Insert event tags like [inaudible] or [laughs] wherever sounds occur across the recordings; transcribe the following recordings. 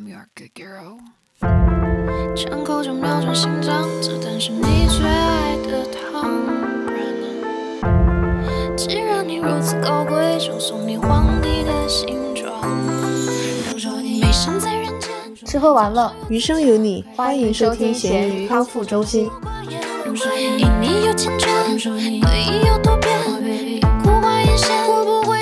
I'm your good girl。枪口就瞄准心脏，子弹是你最爱的糖。既然你如此高贵，就送你皇帝的新装。如若你没生在人间，吃喝玩乐，余生有你，欢迎收听闲咸鱼康复中心。因你不会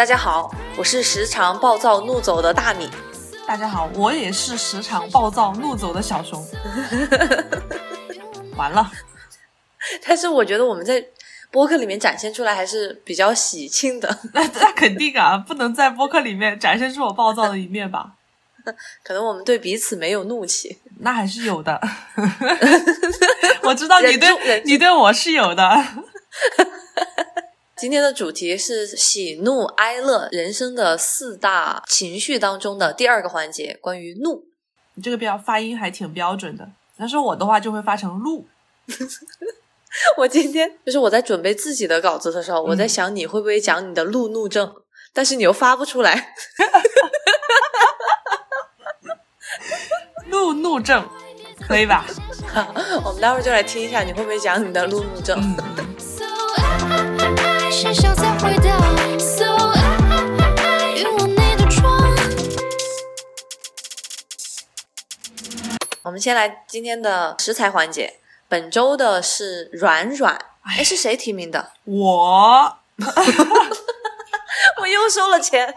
大家好，我是时常暴躁怒走的大米。大家好，我也是时常暴躁怒走的小熊。[laughs] 完了，但是我觉得我们在播客里面展现出来还是比较喜庆的，[laughs] 那那肯定啊，不能在播客里面展现出我暴躁的一面吧？可能我们对彼此没有怒气。那还是有的。[laughs] 我知道你对你对我是有的。今天的主题是喜怒哀乐人生的四大情绪当中的第二个环节，关于怒。你这个标发音还挺标准的，但是我的话就会发成怒。[laughs] 我今天就是我在准备自己的稿子的时候，我嗯在想你会不会讲你的路怒症，但是你又发不出来。[laughs] 路怒症，可以吧？[laughs] 我们待会儿就来听一下你会不会讲你的路怒症。嗯，我们先来今天的食材环节，本周的是软软，哎，是谁提名的？我。[laughs] 我又收了钱。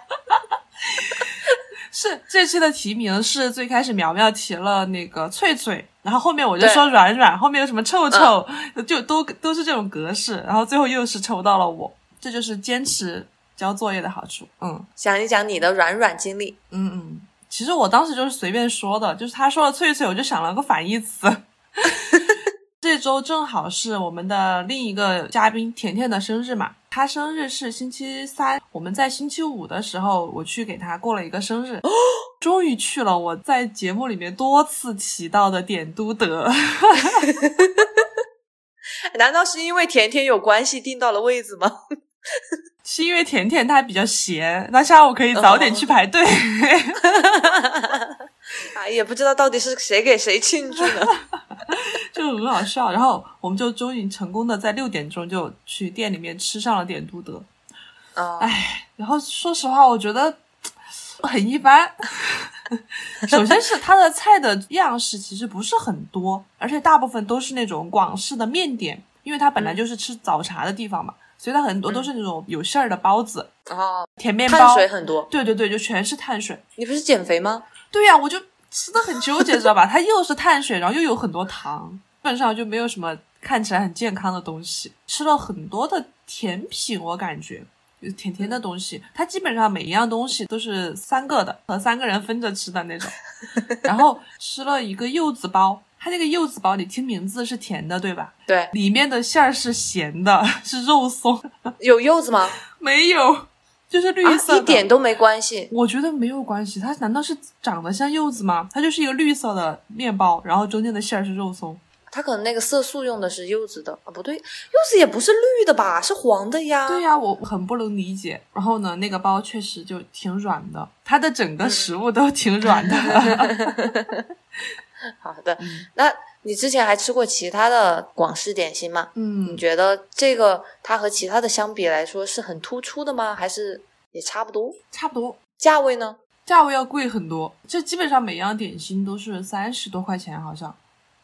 是这期的提名是最开始苗苗提了那个翠翠，然后后面我就说软软，后面有什么臭臭，就都都是这种格式，然后最后又是抽到了我，这就是坚持交作业的好处。嗯讲一讲你的软软经历。嗯嗯，其实我当时就是随便说的，就是他说了翠翠，我就想了个反义词。[laughs] 这周正好是我们的另一个嘉宾甜甜的生日嘛，她生日是星期三，我们在星期五的时候我去给他过了一个生日，[gasps] 终于去了我在节目里面多次提到的点都德。[laughs] 难道是因为甜甜有关系订到了位子吗？[laughs] 是因为甜甜她比较闲，那下午可以早点去排队。[laughs] 啊，也不知道到底是谁给谁庆祝呢。就很好笑。然后我们就终于成功的在六点钟就去店里面吃上了点都德。啊、唉，然后说实话，我觉得很一般。[laughs] 首先是它的菜的样式其实不是很多，而且大部分都是那种广式的面点，因为它本来就是吃早茶的地方嘛，所以它很多都是那种有馅儿的包子、哦，甜面包。碳水很多。对对对，就全是碳水。你不是减肥吗？对呀、我就吃的很纠结，知道吧？它又是碳水，然后又有很多糖，基本上就没有什么看起来很健康的东西。吃了很多的甜品，我感觉就是甜甜的东西。它基本上每一样东西都是三个的，和三个人分着吃的那种。[laughs] 然后吃了一个柚子包，它那个柚子包你听名字是甜的，对吧？对，里面的馅儿是咸的，是肉松，有柚子吗？[laughs] 没有，就是绿啊，色的。一点都没关系。我觉得没有关系，它难道是长得像柚子吗？它就是一个绿色的面包，然后中间的馅儿是肉松。它可能那个色素用的是柚子的啊，不对，柚子也不是绿的吧，是黄的呀。对呀、我很不能理解。然后呢，那个包确实就挺软的，它的整个食物都挺软的。[laughs] 好的，嗯那你之前还吃过其他的广式点心吗？嗯你嗯，觉得这个它和其他的相比来说是很突出的吗？还是也差不多？差不多，价位呢？价位要贵很多，就基本上每样点心都是三十多块钱，好像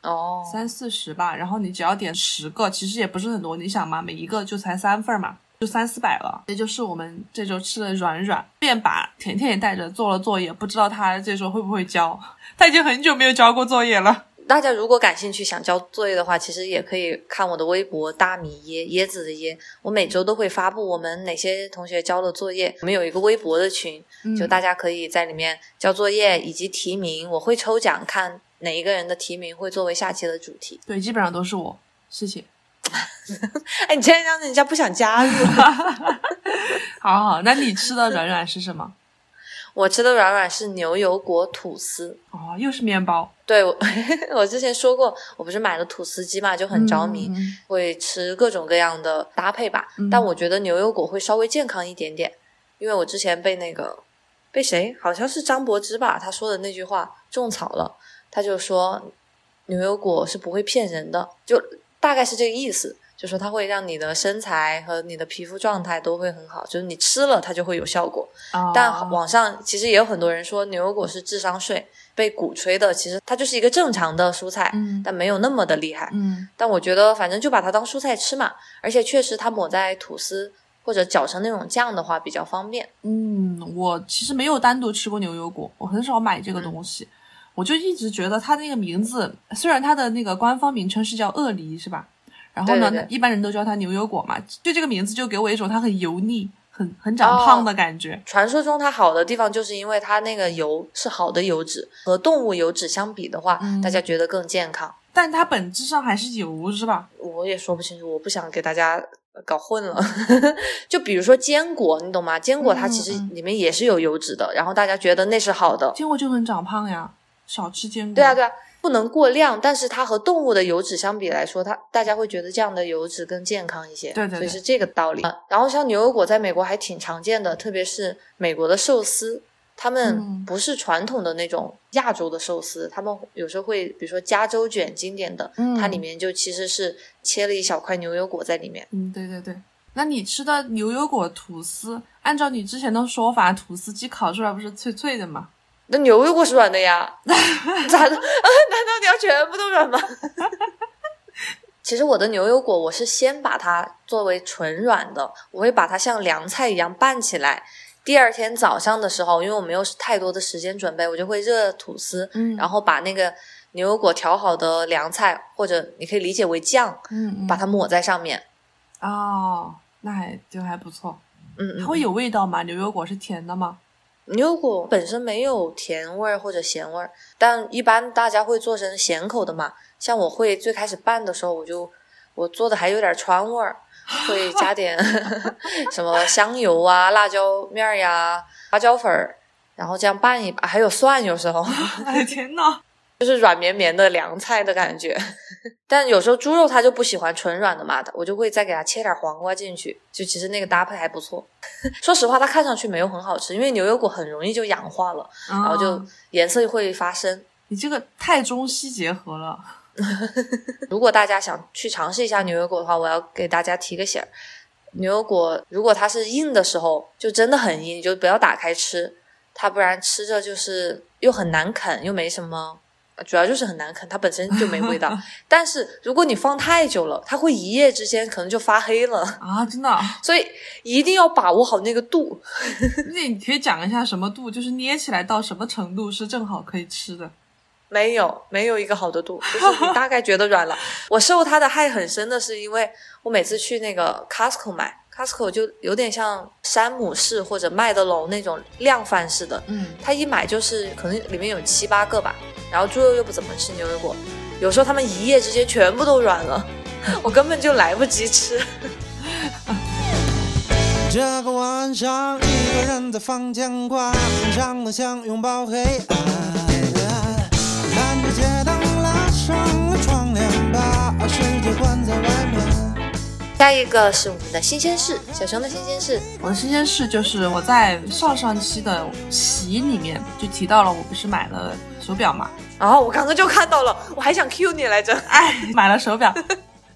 哦，三四十吧。然后你只要点十个，其实也不是很多。你想嘛，每一个就才三份儿嘛，就三四百了。这就是我们这周吃的软软，便把甜甜也带着做了作业，不知道他这周会不会交。他已经很久没有交过作业了。大家如果感兴趣想交作业的话，其实也可以看我的微博“大米椰”椰子的椰，我每周都会发布我们哪些同学交了作业。我们有一个微博的群，就大家可以在里面交作业以及提名，我会抽奖看哪一个人的提名会作为下期的主题。对，基本上都是我，谢谢。[laughs] 哎，你这样让人家不想加入。[laughs] 好好，那你吃的软软是什么？我吃的软软是牛油果吐司。哦，又是面包，对我，[laughs] 我之前说过，我不是买了吐司机嘛，就很着迷，会吃各种各样的搭配吧。嗯但我觉得牛油果会稍微健康一点点。因为我之前被那个被谁好像是张柏芝吧，他说的那句话种草了，他就说牛油果是不会骗人的，就大概是这个意思。就说它会让你的身材和你的皮肤状态都会很好，就是你吃了它就会有效果。哦但网上其实也有很多人说牛油果是智商税，被鼓吹的。其实它就是一个正常的蔬菜，嗯但没有那么的厉害。嗯但我觉得反正就把它当蔬菜吃嘛，而且确实它抹在吐司或者搅成那种酱的话比较方便。嗯，我其实没有单独吃过牛油果，我很少买这个东西。我就一直觉得它那个名字，虽然它的那个官方名称是叫鳄梨，是吧？然后呢，对对对一般人都叫它牛油果嘛，就这个名字就给我一种它很油腻、很很长胖的感觉。传说中它好的地方就是因为它那个油是好的油脂，和动物油脂相比的话，嗯大家觉得更健康。但它本质上还是油，是吧？我也说不清楚，我不想给大家搞混了。[laughs] 就比如说坚果，你懂吗？坚果它其实里面也是有油脂的，然后大家觉得那是好的。坚果就很长胖呀，少吃坚果。对啊，对啊，不能过量，但是它和动物的油脂相比来说，它大家会觉得这样的油脂更健康一些。对对对所以是这个道理。然后像牛油果在美国还挺常见的，特别是美国的寿司。他们嗯不是传统的那种亚洲的寿司，他们有时候会，比如说加州卷经典的，嗯它里面就其实是切了一小块牛油果在里面。嗯，对对对。那你吃的牛油果吐司，按照你之前的说法，吐司机烤出来不是脆脆的吗？那牛油果是软的呀，咋的？难道你要全部都软吗？[laughs] 其实我的牛油果，我是先把它作为纯软的，我会把它像凉菜一样拌起来。第二天早上的时候，因为我没有太多的时间准备，我就会热吐司，嗯然后把那个牛油果调好的凉菜，或者你可以理解为酱，嗯嗯。把它抹在上面。哦，那还就还不错。嗯嗯，它会有味道吗？牛油果是甜的吗？牛骨本身没有甜味儿或者咸味儿，但一般大家会做成咸口的嘛。像我会最开始拌的时候，我就我做的还有点川味儿，会加点 [laughs] 什么香油啊、辣椒面儿呀、花椒粉儿，然后这样拌一拌，还有蒜，有时候 [laughs] 哎天呐！就是软绵绵的凉菜的感觉。[laughs] 但有时候猪肉它就不喜欢纯软的嘛，我就会再给它切点黄瓜进去，就其实那个搭配还不错。[laughs] 说实话，它看上去没有很好吃，因为牛油果很容易就氧化了。然然后就颜色会发生。你这个太中西结合了。[laughs] 如果大家想去尝试一下牛油果的话，我要给大家提个醒儿：牛油果如果它是硬的时候，就真的很硬，就不要打开吃它，不然吃着就是又很难啃，又没什么。主要就是很难啃，它本身就没味道。[laughs] 但是如果你放太久了，它会一夜之间可能就发黑了。啊，真的啊？所以一定要把握好那个度。那你可以讲一下什么度，就是捏起来到什么程度是正好可以吃的？[laughs] 没有，没有一个好的度，就是你大概觉得软了。我受它的害很深的是，因为我每次去那个 Costco 买，Costco 就有点像山姆士或者麦德龙那种量贩式的，嗯，他一买就是可能里面有七八个吧，然后猪肉又不怎么吃牛油果，有时候他们一夜之间全部都软了，[laughs] 我根本就来不及吃。[laughs] 这个晚上，一个人在房间挂，长得像拥抱黑暗。看着街灯下一个是我们的新鲜事，小熊的新鲜事。我的新鲜事就是我在上上期的习里面就提到了，我不是买了手表嘛？然后我刚刚就看到了，我还想 Q 你来着。[laughs] 哎，买了手表。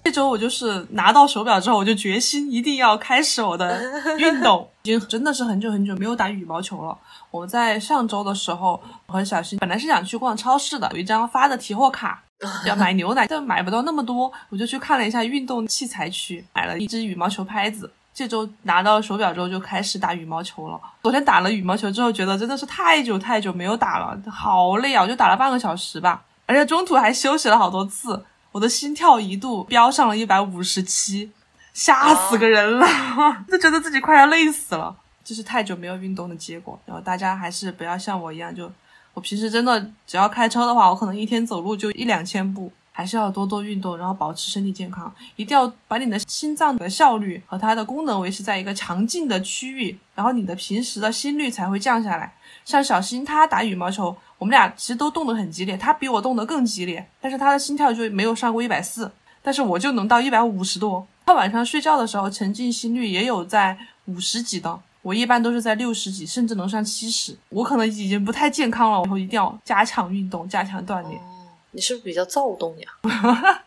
这周我就是拿到手表之后，我就决心一定要开始我的 [laughs] 运动。已经真的是很久很久没有打羽毛球了。我在上周的时候我和小新本来是想去逛超市的，有一张发的提货卡，要买牛奶，但买不到那么多，我就去看了一下运动器材区，买了一只羽毛球拍子。这周拿到手表之后就开始打羽毛球了。昨天打了羽毛球之后，觉得真的是太久太久没有打了，好累啊！我就打了半个小时吧，而且中途还休息了好多次。我的心跳一度飙上了一百五十七，吓死个人了，[laughs] 就觉得自己快要累死了。这是太久没有运动的结果。然后大家还是不要像我一样，就我平时真的只要开车的话，我可能一天走路就一两千步。还是要多多运动，然后保持身体健康。一定要把你的心脏的效率和它的功能维持在一个强劲的区域，然后你的平时的心率才会降下来。像小新他打羽毛球，我们俩其实都动得很激烈，他比我动得更激烈，但是他的心跳就没有上过一百四，但是我就能到一百五十多。他晚上睡觉的时候，沉浸心率也有在五十几的。我一般都是在六十几，甚至能上七十。我可能已经不太健康了，我以后一定要加强运动，加强锻炼。哦，你是不是比较躁动呀？[laughs]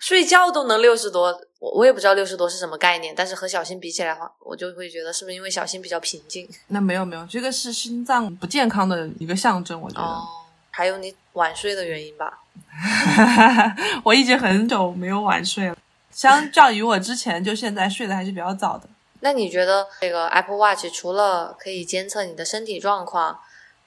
睡觉都能六十多，我我也不知道六十多是什么概念，但是和小新比起来的话，我就会觉得是不是因为小新比较平静？那没有没有，这个是心脏不健康的一个象征，我觉得。哦，还有你晚睡的原因吧？[laughs] 我已经很久没有晚睡了，相较于我之前，就现在睡得还是比较早的。那你觉得这个 Apple Watch 除了可以监测你的身体状况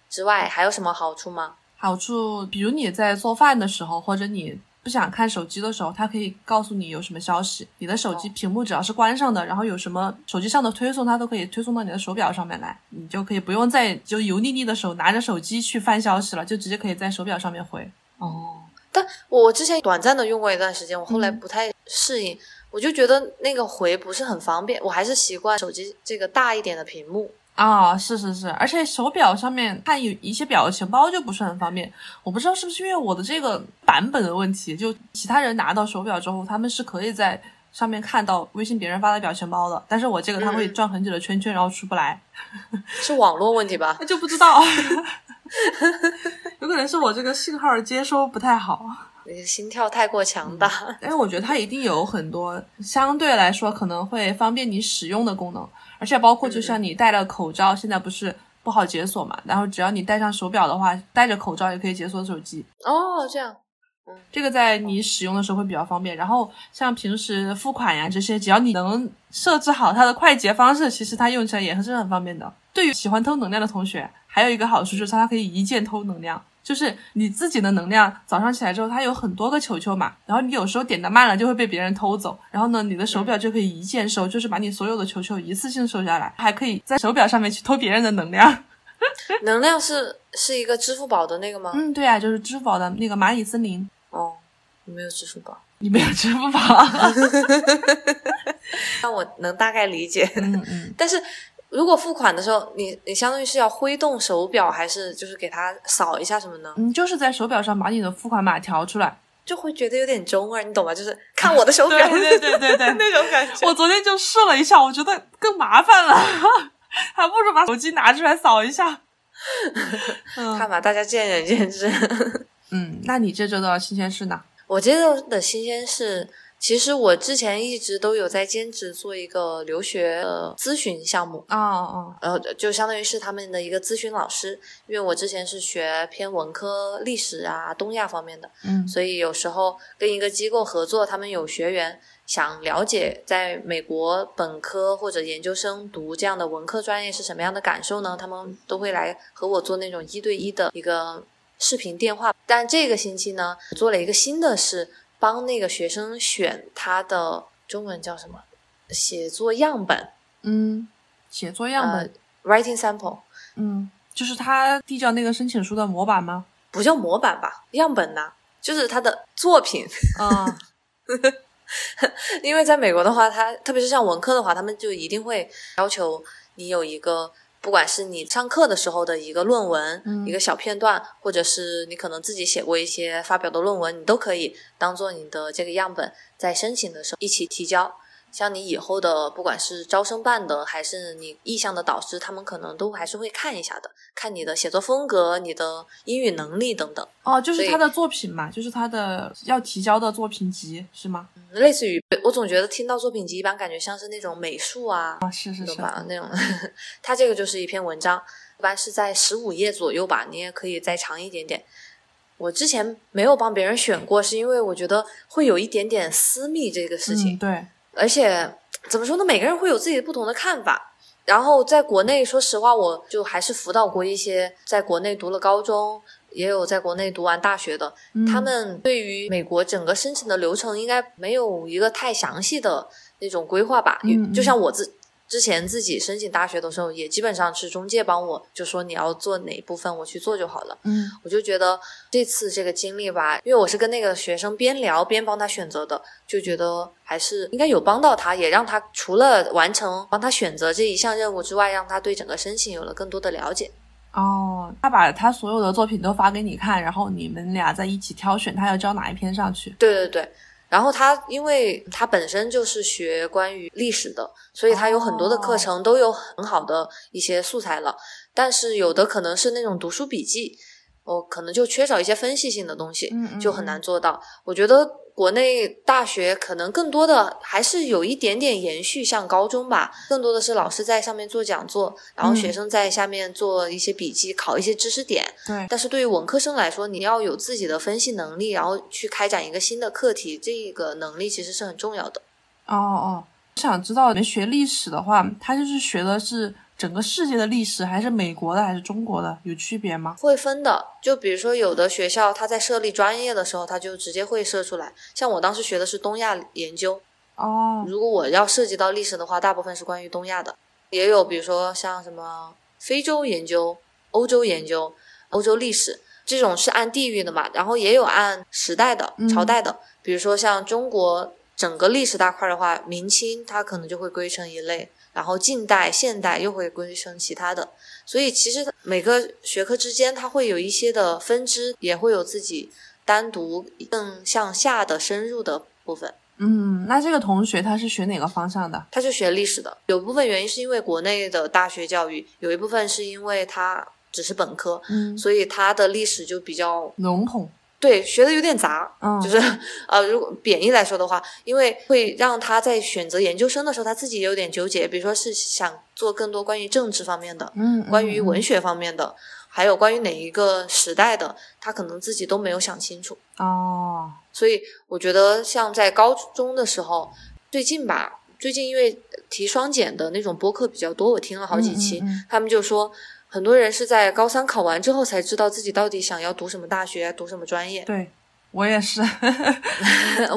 之外，还有什么好处吗？好处，比如你在做饭的时候，或者你不想看手机的时候，它可以告诉你有什么消息。你的手机屏幕只要是关上的，然后有什么手机上的推送，它都可以推送到你的手表上面来，你就可以不用再就油腻腻的手拿着手机去翻消息了，就直接可以在手表上面回。哦，但我之前短暂的用过一段时间，我后来不太适应，我就觉得那个回不是很方便，我还是习惯手机这个大一点的屏幕。啊，是是是，而且手表上面看有一些表情包就不是很方便，我不知道是不是因为我的这个版本的问题，就其他人拿到手表之后，他们是可以在上面看到微信别人发的表情包的，但是我这个它会转很久的圈圈，然后出不来，[laughs] 是网络问题吧？[laughs] 那就不知道，[laughs] 有可能是我这个信号接收不太好。你的心跳太过强大，但是我觉得它一定有很多相对来说可能会方便你使用的功能，而且包括就像你戴了口罩，现在不是不好解锁嘛？然后只要你戴上手表的话，戴着口罩也可以解锁手机。哦，这样，这个在你使用的时候会比较方便。然后像平时付款呀这些，只要你能设置好它的快捷方式，其实它用起来也是很方便的。对于喜欢偷能量的同学，还有一个好处就是它可以一键偷能量。就是你自己的能量，早上起来之后，它有很多个球球嘛，然后你有时候点的慢了，就会被别人偷走，然后呢，你的手表就可以一键收，就是把你所有的球球一次性收下来，还可以在手表上面去偷别人的能量。[laughs] 能量是是一个支付宝的那个吗？嗯，对啊，就是支付宝的那个蚂蚁森林。哦，你没有支付宝，[laughs] 你没有支付宝，[laughs] 那我能大概理解。嗯嗯，但是。如果付款的时候，你你相当于是要挥动手表，还是就是给它扫一下什么呢？你，就是在手表上把你的付款码调出来，就会觉得有点中二，你懂吗？就是看我的手表，[laughs] 对对对对对，[laughs] 那种感觉。我昨天就试了一下，我觉得更麻烦了，[laughs] 还不如把手机拿出来扫一下。看吧，大家见仁见智。嗯，那你这周的新鲜事呢？我这周的新鲜事。其实我之前一直都有在兼职做一个留学的咨询项目啊啊，然后就相当于是他们的一个咨询老师，因为我之前是学偏文科历史啊东亚方面的，嗯，所以有时候跟一个机构合作，他们有学员想了解在美国本科或者研究生读这样的文科专业是什么样的感受呢？他们都会来和我做那种一对一的一个视频电话。但这个星期呢，做了一个新的是。帮那个学生选他的中文叫什么？写作样本。嗯，写作样本，writing sample。嗯，就是他递交那个申请书的模板吗？不叫模板吧，样本呐，就是他的作品。[laughs] 啊，因为在美国的话，他特别是像文科的话，他们就一定会要求你有一个。不管是你上课的时候的一个论文，一个小片段，或者是你可能自己写过一些发表的论文，你都可以当做你的这个样本，在申请的时候一起提交。像你以后的，不管是招生办的，还是你意向的导师，他们可能都还是会看一下的，看你的写作风格、你的英语能力等等。哦，就是他的作品嘛，就是他的要提交的作品集是吗？类似于，我总觉得听到作品集，一般感觉像是那种美术啊，啊是是是那种。[laughs] 他这个就是一篇文章，一般是在十五页左右吧，你也可以再长一点点。我之前没有帮别人选过，是因为我觉得会有一点点私密这个事情。对。而且怎么说呢？每个人会有自己不同的看法。然后在国内，说实话，我就还是辅导过一些在国内读了高中，也有在国内读完大学的。他们对于美国整个申请的流程，应该没有一个太详细的那种规划吧？嗯，就像我自。之前自己申请大学的时候，也基本上是中介帮我，就说你要做哪部分，我去做就好了。嗯，我就觉得这次这个经历吧，因为我是跟那个学生边聊边帮他选择的，就觉得还是应该有帮到他，也让他除了完成帮他选择这一项任务之外，让他对整个申请有了更多的了解。哦，他把他所有的作品都发给你看，然后你们俩在一起挑选他要交哪一篇上去。对对对。然后他因为他本身就是学关于历史的，所以他有很多的课程都有很好的一些素材了。但是有的可能是那种读书笔记，我可能就缺少一些分析性的东西，就很难做到。我觉得国内大学可能更多的还是有一点点延续，像高中吧，更多的是老师在上面做讲座，然后嗯学生在下面做一些笔记，考一些知识点。对，但是对于文科生来说，你要有自己的分析能力，然后去开展一个新的课题，这个能力其实是很重要的。哦哦，我想知道你们学历史的话，他就是学的是整个世界的历史，还是美国的，还是中国的，有区别吗？会分的，就比如说有的学校它在设立专业的时候，它就直接会设出来。像我当时学的是东亚研究，哦，如果我要涉及到历史的话，大部分是关于东亚的，也有比如说像什么非洲研究、欧洲研究、欧洲历史这种是按地域的嘛，然后也有按时代的、嗯朝代的，比如说像中国整个历史大块的话，明清它可能就会归成一类，然后近代、现代又会归成其他的，所以其实每个学科之间它会有一些的分支，也会有自己单独更向下的深入的部分。嗯，那这个同学他是学哪个方向的？他是学历史的，有部分原因是因为国内的大学教育，有一部分是因为他只是本科，嗯，所以他的历史就比较笼统。对学的有点杂，嗯，就是呃，如果贬义来说的话，因为会让他在选择研究生的时候，他自己也有点纠结，比如说是想做更多关于政治方面的，嗯，关于文学学方面的，还有关于哪一个时代的，他可能自己都没有想清楚。哦，所以我觉得像在高中的时候，最近吧，最近因为提双减的那种播客比较多，我听了好几期，嗯嗯嗯。他们就说很多人是在高三考完之后才知道自己到底想要读什么大学，读什么专业。对我也是。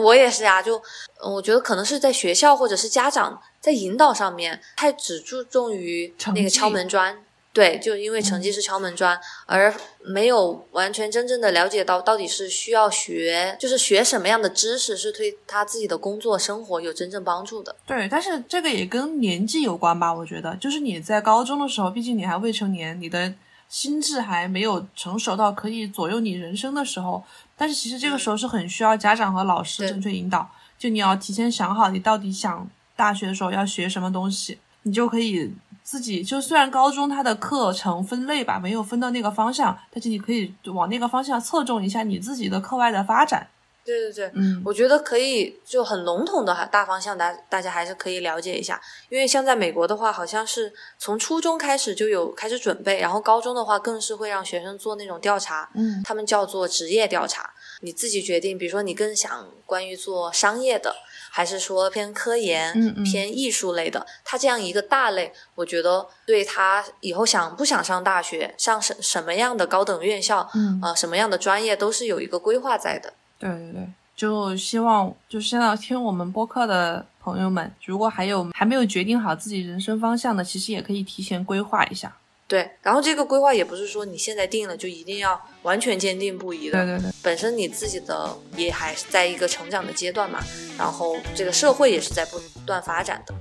我也是 [laughs] [laughs] 呀，就呃我觉得可能是在学校或者是家长在引导上面太只注重于那个敲门砖。对，就因为成绩是敲门砖，而没有完全真正的了解到到底是需要学，就是学什么样的知识是对他自己的工作生活有真正帮助的。对，但是这个也跟年纪有关吧？我觉得，就是你在高中的时候，毕竟你还未成年，你的心智还没有成熟到可以左右你人生的时候。但是其实这个时候是很需要家长和老师对正确引导，就你要提前想好你到底想大学的时候要学什么东西，你就可以自己就虽然高中它的课程分类吧没有分到那个方向，但是你可以往那个方向侧重一下你自己的课外的发展。对对对，嗯我觉得可以就很笼统的大方向，大大家还是可以了解一下。因为像在美国的话，好像是从初中开始就有开始准备，然后高中的话更是会让学生做那种调查，嗯他们叫做职业调查。你自己决定，比如说你更想关于做商业的，还是说偏科研、嗯嗯偏艺术类的，他这样一个大类，我觉得对他以后想不想上大学，上什什么样的高等院校，嗯呃，什么样的专业，都是有一个规划在的。对对对，就希望就现在听我们播客的朋友们，如果还有还没有决定好自己人生方向的，其实也可以提前规划一下。对，然后这个规划也不是说你现在定了就一定要完全坚定不移的，对对对，本身你自己的也还是在一个成长的阶段嘛，然后这个社会也是在不断发展的。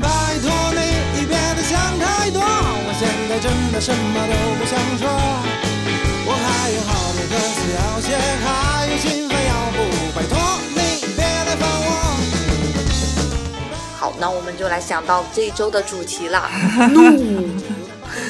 拜托你别再想太多，我现在真的什么都不想说。我还有好多歌词要写，还有心好，那我们就来想到这一周的主题了，怒。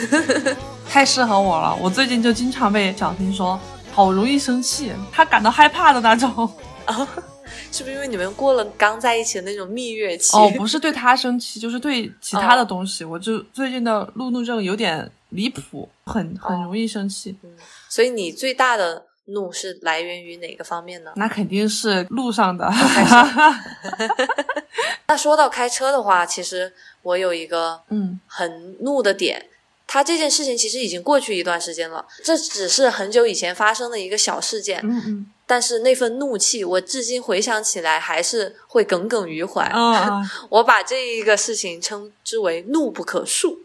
[laughs] [laughs] 太适合我了。我最近就经常被小新说，好容易生气，他感到害怕的那种啊。[laughs] 是不是因为你们过了刚在一起的那种蜜月期？哦，不是对他生气，就是对其他的东西。我就最近的路怒症有点离谱，很很容易生气。所以你最大的怒是来源于哪个方面呢？那肯定是路上的。[laughs] [laughs] 那说到开车的话，其实我有一个嗯很怒的点。他这件事情其实已经过去一段时间了，这只是很久以前发生的一个小事件，嗯嗯但是那份怒气，我至今回想起来还是会耿耿于怀。嗯嗯，我把这一个事情称之为怒不可恕。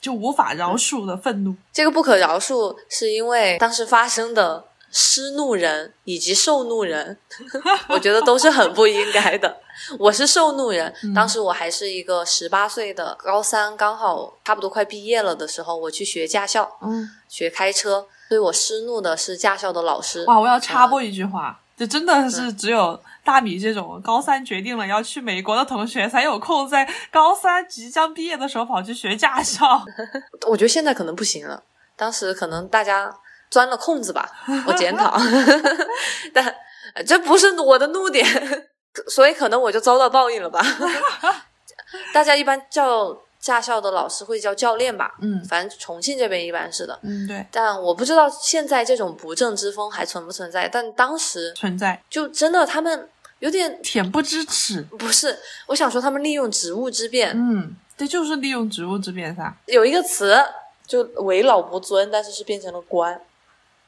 就无法饶恕的愤怒。这个不可饶恕，是因为当时发生的施怒人以及受怒人，[laughs] 我觉得都是很不应该的。我是受怒人。嗯当时我还是一个十八岁的高三，刚好差不多快毕业了的时候，我去学驾校，嗯，学开车。对我施怒的是驾校的老师。哇，我要插播一句话，这真的是只有大米这种高三决定了要去美国的同学才有空在高三即将毕业的时候跑去学驾校。[laughs] 我觉得现在可能不行了，当时可能大家钻了空子吧，我检讨，[laughs] 但呃这不是我的怒点，所以可能我就遭到报应了吧。[laughs] 大家一般叫驾校的老师会叫教练吧，嗯反正重庆这边一般是的。嗯，对，但我不知道现在这种不正之风还存不存在，但当时存在就真的他们有点 [laughs] 恬不知耻。不是，我想说他们利用职务之便，嗯，对就是利用职务之便噻。有一个词就为老不尊，但是是变成了官。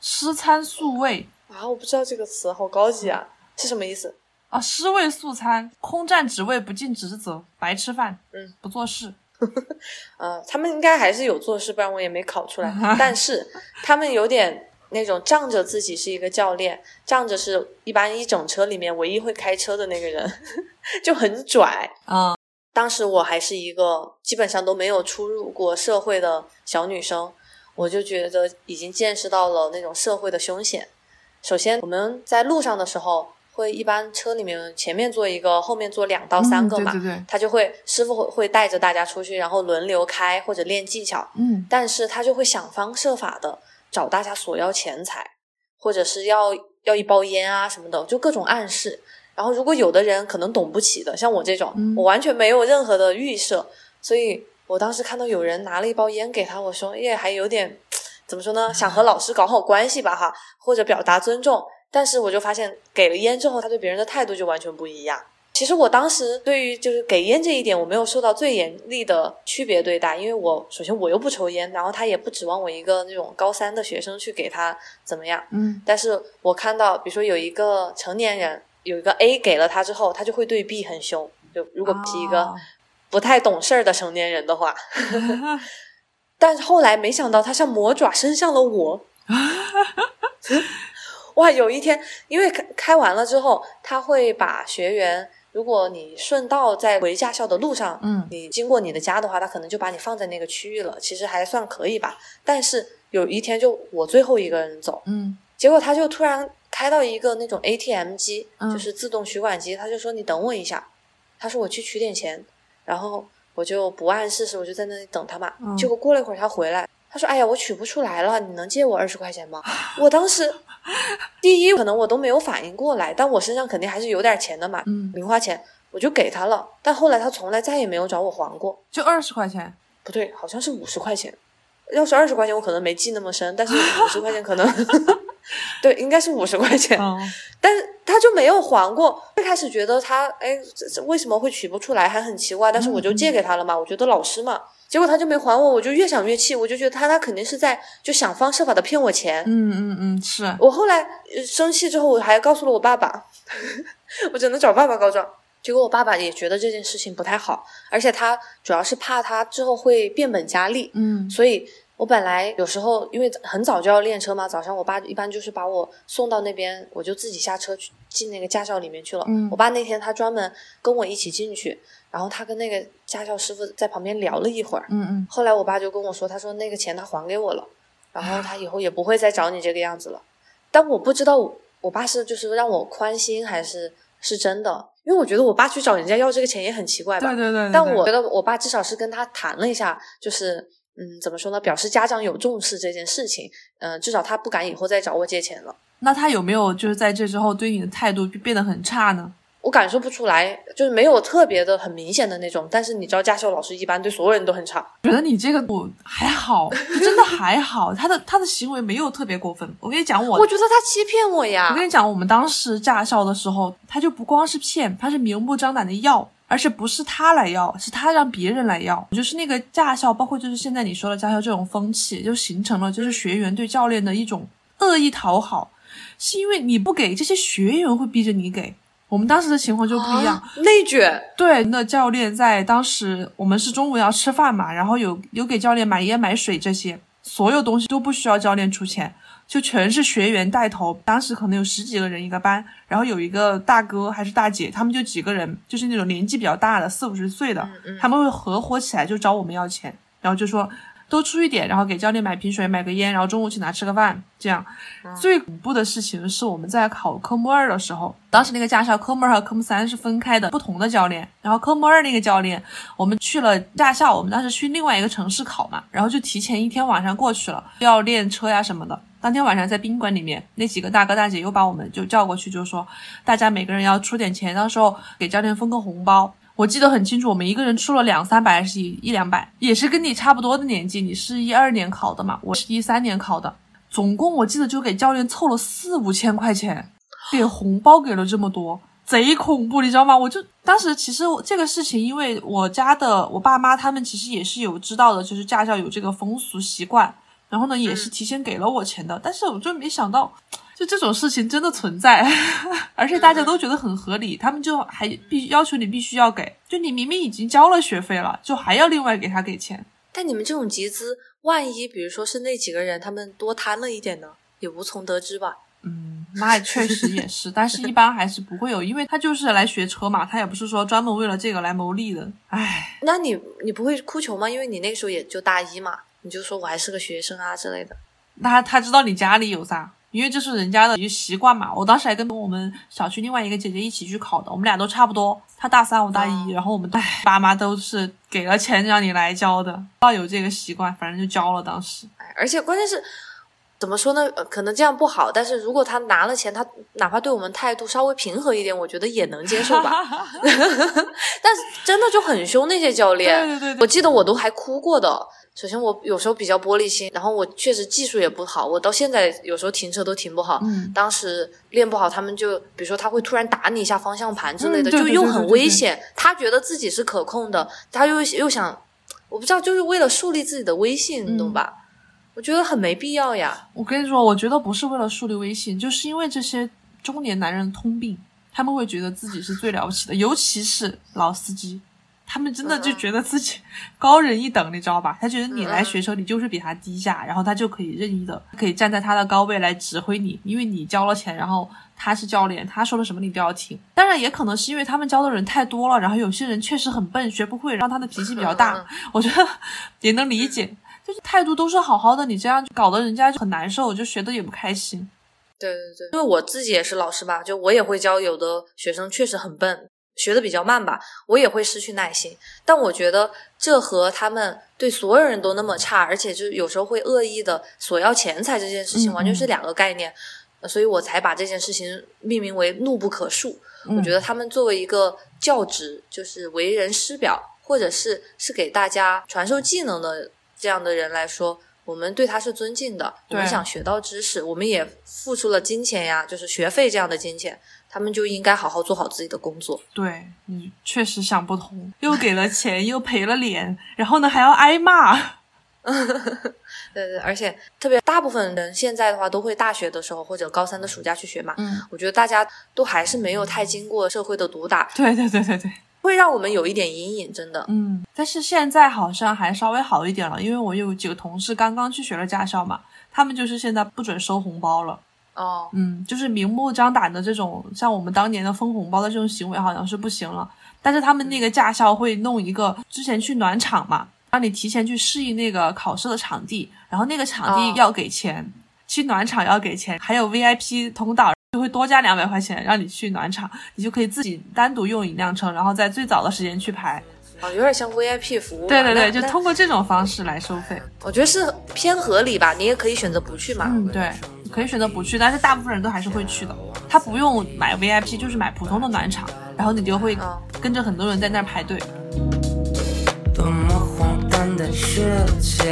失餐宿卫啊，我不知道这个词，好高级啊，是什么意思？啊，尸位素餐，空占职位不尽职责，白吃饭，嗯，不做事。[laughs] 呃，他们应该还是有做事，不然我也没考出来。[laughs] 但是他们有点那种仗着自己是一个教练，仗着是一般一整车里面唯一会开车的那个人，[laughs] 就很拽。啊、当时我还是一个基本上都没有出入过社会的小女生，我就觉得已经见识到了那种社会的凶险。首先，我们在路上的时候，会一般车里面前面坐一个，后面坐两到三个嘛，嗯对对对，他就会师傅会会带着大家出去，然后轮流开或者练技巧，嗯但是他就会想方设法的找大家索要钱财，或者是要要一包烟啊什么的，就各种暗示。然后如果有的人可能懂不起的，像我这种，嗯我完全没有任何的预设，所以我当时看到有人拿了一包烟给他，我说耶，还有点怎么说呢，想和老师搞好关系吧哈，或者表达尊重。但是我就发现，给了烟之后，他对别人的态度就完全不一样。其实我当时对于就是给烟这一点，我没有受到最严厉的区别对待，因为我首先我又不抽烟，然后他也不指望我一个那种高三的学生去给他怎么样。嗯但是我看到，比如说有一个成年人，有一个 A 给了他之后，他就会对 B 很凶。就如果是一个哦不太懂事儿的成年人的话，[laughs] 但是后来没想到他像魔爪伸向了我。[laughs] 哇！有一天，因为开开完了之后，他会把学员，如果你顺道在回驾校的路上，嗯你经过你的家的话，他可能就把你放在那个区域了，其实还算可以吧。但是有一天，就我最后一个人走，嗯结果他就突然开到一个那种 ATM 机，嗯就是自动取款机，他就说你等我一下，他说我去取点钱，然后我就不谙世事，我就在那里等他嘛。嗯结果过了一会儿他回来，他说哎呀我取不出来了，你能借我二十块钱吗？[laughs] 我当时第一可能我都没有反应过来，但我身上肯定还是有点钱的嘛，嗯，零花钱我就给他了，但后来他从来再也没有找我还过。就二十块钱。不对，好像是五十块钱。要是二十块钱，我可能没记那么深，但是五十块钱可能，对，应该是五十块钱。嗯但是他就没有还过。最开始觉得他，哎，这这为什么会取不出来，还很奇怪。但是我就借给他了嘛，我觉得老师嘛。结果他就没还我，我就越想越气，我就觉得他他肯定是在就想方设法的骗我钱。嗯嗯嗯，是。我后来呃生气之后，我还告诉了我爸爸，[laughs] 我只能找爸爸告状。结果我爸爸也觉得这件事情不太好，而且他主要是怕他之后会变本加厉，嗯所以我本来有时候因为很早就要练车嘛，早上我爸一般就是把我送到那边，我就自己下车去进那个驾校里面去了。嗯我爸那天他专门跟我一起进去，然后他跟那个驾校师傅在旁边聊了一会儿。嗯嗯后来我爸就跟我说，他说那个钱他还给我了，然后他以后也不会再找你这个样子了。但我不知道我我爸是就是让我宽心还是是真的，因为我觉得我爸去找人家要这个钱也很奇怪吧。对对对对但对我觉得我爸至少是跟他谈了一下，就是嗯，怎么说呢，表示家长有重视这件事情，嗯、至少他不敢以后再找我借钱了。那他有没有就是在这之后对你的态度就变得很差呢？我感受不出来，就是没有特别的很明显的那种，但是你知道驾校老师一般对所有人都很差。觉得你这个我还好，就真的还好，他的他的行为没有特别过分。我跟你讲，我我觉得他欺骗我呀我跟！你讲，我们当时驾校的时候，他就不光是骗，他是明目张胆的要，而且不是他来要，是他让别人来要。就是那个驾校，包括就是现在你说的驾校这种风气，就形成了就是学员对教练的一种恶意讨好，是因为你不给，这些学员会逼着你给。我们当时的情况就不一样，啊内卷，对，那教练在当时我们是中午要吃饭嘛，然后有有给教练买烟买水这些，所有东西都不需要教练出钱，就全是学员带头，当时可能有十几个人一个班，然后有一个大哥还是大姐，他们就几个人，就是那种年纪比较大的四五十岁的，嗯他们会合伙起来就找我们要钱，然后就说多出一点，然后给教练买瓶水、买个烟，然后中午请他吃个饭，这样。最恐怖的事情是我们在考科目二的时候，当时那个驾校科目二和科目三是分开的，不同的教练。然后科目二那个教练，我们去了驾校，我们当时去另外一个城市考嘛，然后就提前一天晚上过去了，要练车呀什么的。当天晚上在宾馆里面，那几个大哥大姐又把我们就叫过去，就说大家每个人要出点钱，到时候给教练分个红包。我记得很清楚，我们一个人出了两三百还是一一两百，也是跟你差不多的年纪。你是一二年考的嘛，我是一三年考的，总共我记得就给教练凑了四五千块钱，给红包给了这么多，贼恐怖，你知道吗？我就当时其实这个事情，因为我家的我爸妈他们其实也是有知道的，就是驾校有这个风俗习惯，然后呢也是提前给了我钱的，但是我就没想到。就这种事情真的存在，[laughs] 而且大家都觉得很合理，他们就还必须要求你必须要给，就你明明已经交了学费了，就还要另外给他给钱。但你们这种集资，万一比如说是那几个人他们多贪了一点呢，也无从得知吧？嗯，那确实也是，但是一般还是不会有，因为他就是来学车嘛，他也不是说专门为了这个来谋利的。唉，那你你不会哭穷吗？因为你那个时候也就大一嘛，你就说我还是个学生啊之类的。那他他知道你家里有啥？因为这是人家的一个习惯嘛。我当时还跟我们小区另外一个姐姐一起去考的，我们俩都差不多，她大三我大一，然后我们唉爸妈都是给了钱让你来交的，要有这个习惯，反正就交了。当时哎而且关键是，怎么说呢？呃可能这样不好，但是如果他拿了钱，他哪怕对我们态度稍微平和一点，我觉得也能接受吧。[laughs] [laughs] 但是真的就很凶那些教练，对对对对我记得我都还哭过的。首先我有时候比较玻璃心，然后我确实技术也不好，我到现在有时候停车都停不好。嗯当时练不好，他们就比如说他会突然打你一下方向盘之类的，就又很危险。他觉得自己是可控的，他又又想，我不知道，就是为了树立自己的威信，你懂嗯吧？我觉得很没必要呀。我跟你说，我觉得不是为了树立威信，就是因为这些中年男人的通病，他们会觉得自己是最了不起的，尤其是老司机，他们真的就觉得自己高人一等，你知道吧？他觉得你来学车，你就是比他低下，然后他就可以任意的可以站在他的高位来指挥你，因为你交了钱，然后他是教练，他说了什么你都要听。当然，也可能是因为他们教的人太多了，然后有些人确实很笨，学不会，让他的脾气比较大，嗯我觉得也能理解。就是态度都是好好的，你这样搞得人家就很难受，就学的也不开心。对对对，因为我自己也是老师吧，就我也会教有的学生确实很笨，学的比较慢吧，我也会失去耐心。但我觉得这和他们对所有人都那么差，而且就有时候会恶意的索要钱财这件事情，嗯完全是两个概念。呃所以我才把这件事情命名为“怒不可恕”。我觉得他们作为一个教职，就是为人师表，或者是是给大家传授技能的这样的人来说，我们对他是尊敬的。我们想学到知识，我们也付出了金钱呀，就是学费这样的金钱，他们就应该好好做好自己的工作。对你确实想不通，又给了钱，又赔了脸，然后呢还要挨骂。[laughs] 对对，而且特别大部分人现在的话，都会大学的时候或者高三的暑假去学嘛。嗯，我觉得大家都还是没有太经过社会的毒打，对对对对对，会让我们有一点阴影，真的。嗯。但是现在好像还稍微好一点了，因为我有几个同事刚刚去学了驾校嘛，他们就是现在不准收红包了。哦，嗯，就是明目张胆的这种，像我们当年的分红包的这种行为，好像是不行了。但是他们那个驾校会弄一个，之前去暖场嘛，让你提前去适应那个考试的场地，然后那个场哦地要给钱，去暖场要给钱，还有 VIP 通道就会多加两百块钱让你去暖场，你就可以自己单独用一辆车，然后在最早的时间去排。哦，有点像 VIP 服务。对对对，就通过这种方式来收费。我觉得是偏合理吧，你也可以选择不去嘛。嗯，对，可以选择不去，但是大部分人都还是会去的。他不用买 VIP，就是买普通的暖场，然后你就会嗯跟着很多人在那儿排队。多么荒诞的世界，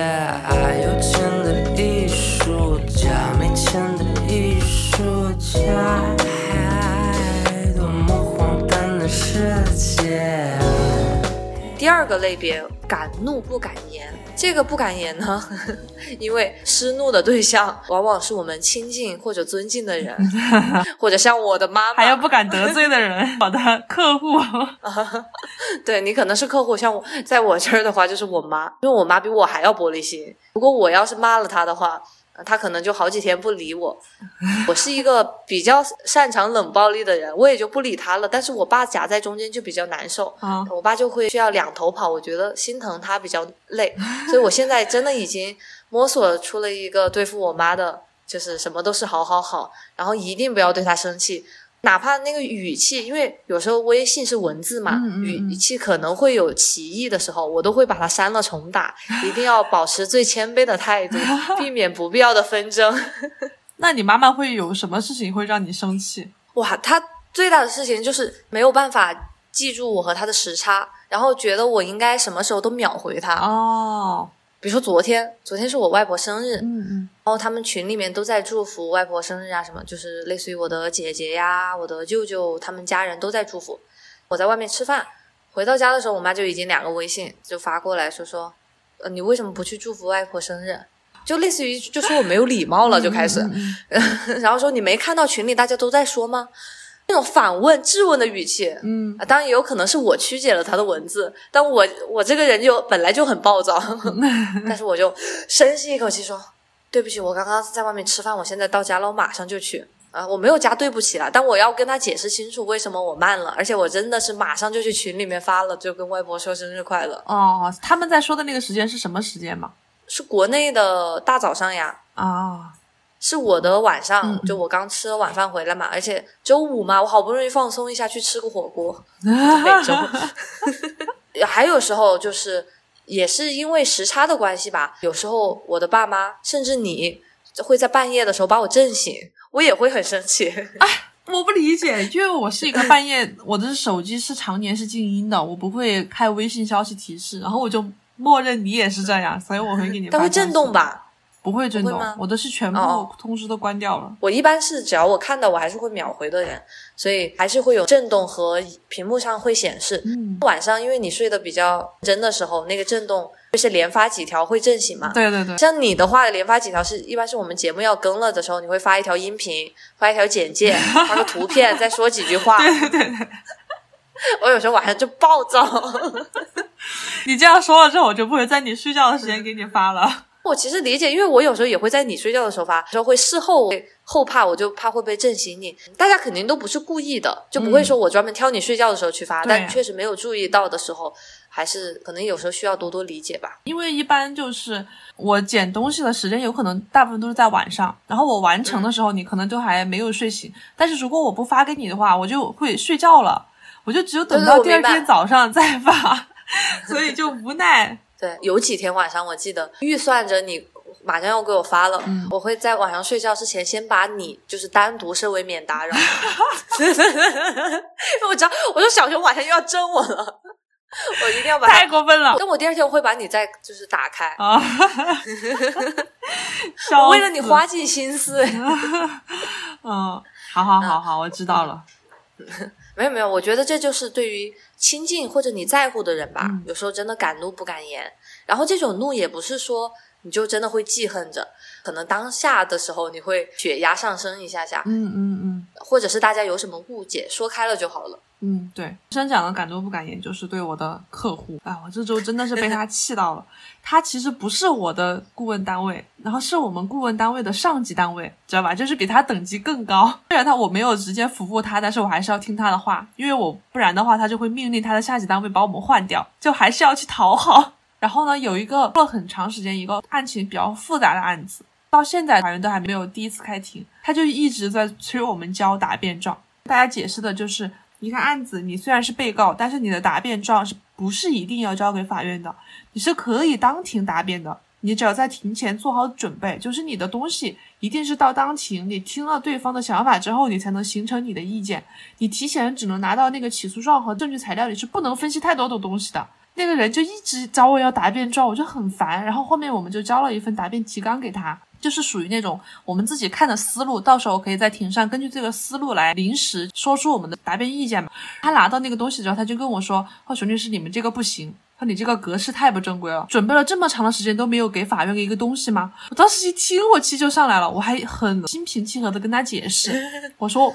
有钱的艺术家，没钱的艺术家，多么荒诞的世界。第二个类别，敢怒不敢言。这个不敢言呢，[laughs] 因为施怒的对象往往是我们亲近或者尊敬的人，[laughs] 或者像我的妈妈，还有不敢得罪的人，[laughs] 我的客户。对你可能是客户，像我在我这儿的话就是我妈，因为我妈比我还要玻璃心。如果我要是骂了她的话，呃他可能就好几天不理我。我是一个比较擅长冷暴力的人，我也就不理他了。但是我爸夹在中间就比较难受，啊，我爸就会需要两头跑，我觉得心疼他比较累，所以我现在真的已经摸索出了一个对付我妈的，就是什么都是好好好，然后一定不要对他生气。哪怕那个语气，因为有时候微信是文字嘛，嗯嗯嗯语气可能会有歧义的时候，我都会把它删了重打，[laughs] 一定要保持最谦卑的态度，[laughs] 避免不必要的纷争。[laughs] 那你妈妈会有什么事情会让你生气？哇，她最大的事情就是没有办法记住我和她的时差，然后觉得我应该什么时候都秒回她。哦，比如说昨天，昨天是我外婆生日，嗯嗯然后他们群里面都在祝福外婆生日啊，什么就是类似于我的姐姐呀、我的舅舅，他们家人都在祝福。我在外面吃饭，回到家的时候，我妈就已经两个微信就发过来说说，呃，你为什么不去祝福外婆生日？就类似于就说我没有礼貌了，就开始，嗯嗯 [laughs] 然后说你没看到群里大家都在说吗？那种反问、质问的语气，嗯。啊，当然也有可能是我曲解了他的文字，但我我这个人就本来就很暴躁，[laughs] 但是我就深吸一口气说：“对不起，我刚刚在外面吃饭，我现在到家了，我马上就去。”啊，我没有加对不起啦，但我要跟他解释清楚为什么我慢了，而且我真的是马上就去群里面发了，就跟外婆说生日快乐，哦，他们在说的那个时间是什么时间吗？是国内的大早上呀，啊，是我的晚上，就我刚吃了晚饭回来嘛，而且周五嘛，我好不容易放松一下，去吃个火锅，[laughs] 每周。[laughs] 还有时候就是也是因为时差的关系吧，有时候我的爸妈甚至你会在半夜的时候把我震醒，我也会很生气。[laughs] 哎我不理解，因为我是一个半夜，我的手机是常年是静音的，我不会开微信消息提示，然后我就默认你也是这样，所以我会给你。它会震动？吧？不会震动我的是全部哦通知都关掉了。我一般是只要我看到我还是会秒回的人，所以还是会有震动和屏幕上会显示。嗯，晚上因为你睡得比较真的时候，那个震动就是连发几条会震醒嘛。对对对，像你的话，连发几条是一般是我们节目要更了的时候，你会发一条音频，发一条简介，[laughs] 发个图片，再说几句话。对对对。我有时候晚上就暴躁，[laughs] 你这样说了之后，我就不会在你睡觉的时间给你发了。我其实理解，因为我有时候也会在你睡觉的时候发，有时候会事后会后怕，我就怕会被震醒你。大家肯定都不是故意的，就不会说我专门挑你睡觉的时候去发，但确实没有注意到的时候，还是可能有时候需要多多理解吧。因为一般就是我捡东西的时间有可能大部分都是在晚上，然后我完成的时候你可能都还没有睡醒。但是如果我不发给你的话，我就会睡觉了，我就只有等到第二天早上再发，[laughs] 所以就无奈。对，有几天晚上我记得预算着你马上要给我发了，嗯我会在晚上睡觉之前先把你就是单独设为免打扰 [laughs] [laughs] 我知道，我说小熊晚上又要整我了，我一定要把它太过分了但我第二天我会把你再就是打开，啊！[laughs] 笑我为了你花尽心思。嗯，好好好好，我知道了。没有没有，我觉得这就是对于亲近或者你在乎的人吧，嗯有时候真的敢怒不敢言。然后这种怒也不是说你就真的会记恨着，可能当下的时候你会血压上升一下下，嗯嗯嗯或者是大家有什么误解，说开了就好了。嗯，对，生讲的敢怒不敢言，就是对我的客户。哎，我这周真的是被他气到了。他其实不是我的顾问单位，然后是我们顾问单位的上级单位，知道吧？就是比他等级更高。虽然他我没有直接服务他，但是我还是要听他的话，因为我不然的话，他就会命令他的下级单位把我们换掉，就还是要去讨好。然后呢，有一个做了很长时间一个案情比较复杂的案子，到现在法院都还没有第一次开庭，他就一直在催我们交答辩状。大家解释的就是，一个案子你虽然是被告，但是你的答辩状是不是一定要交给法院的？你是可以当庭答辩的。你只要在庭前做好准备，就是你的东西一定是到当庭，你听了对方的想法之后，你才能形成你的意见。你提前只能拿到那个起诉状和证据材料，你是不能分析太多的东西的。那个人就一直找我要答辩状，我就很烦。然后后面我们就交了一份答辩提纲给他，就是属于那种我们自己看的思路，到时候可以在庭上根据这个思路来临时说出我们的答辩意见嘛。他拿到那个东西之后，他就跟我说：“哦，熊律师，你们这个不行。”说你这个格式太不正规了，准备了这么长的时间都没有给法院一个东西吗？我当时一听，我气就上来了，我还很心平气和的跟他解释，我说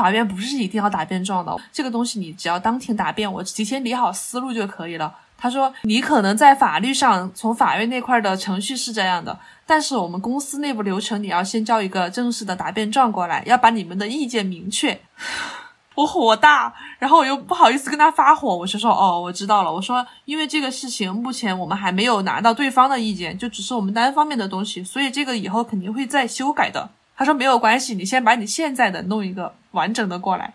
法院不是一定要答辩状的，这个东西你只要当庭答辩，我提前理好思路就可以了。他说你可能在法律上从法院那块的程序是这样的，但是我们公司内部流程你要先交一个正式的答辩状过来，要把你们的意见明确。我火大，然后我又不好意思跟他发火，我就说哦，我知道了。我说因为这个事情目前我们还没有拿到对方的意见，就只是我们单方面的东西，所以这个以后肯定会再修改的。他说没有关系，你先把你现在的弄一个完整的过来。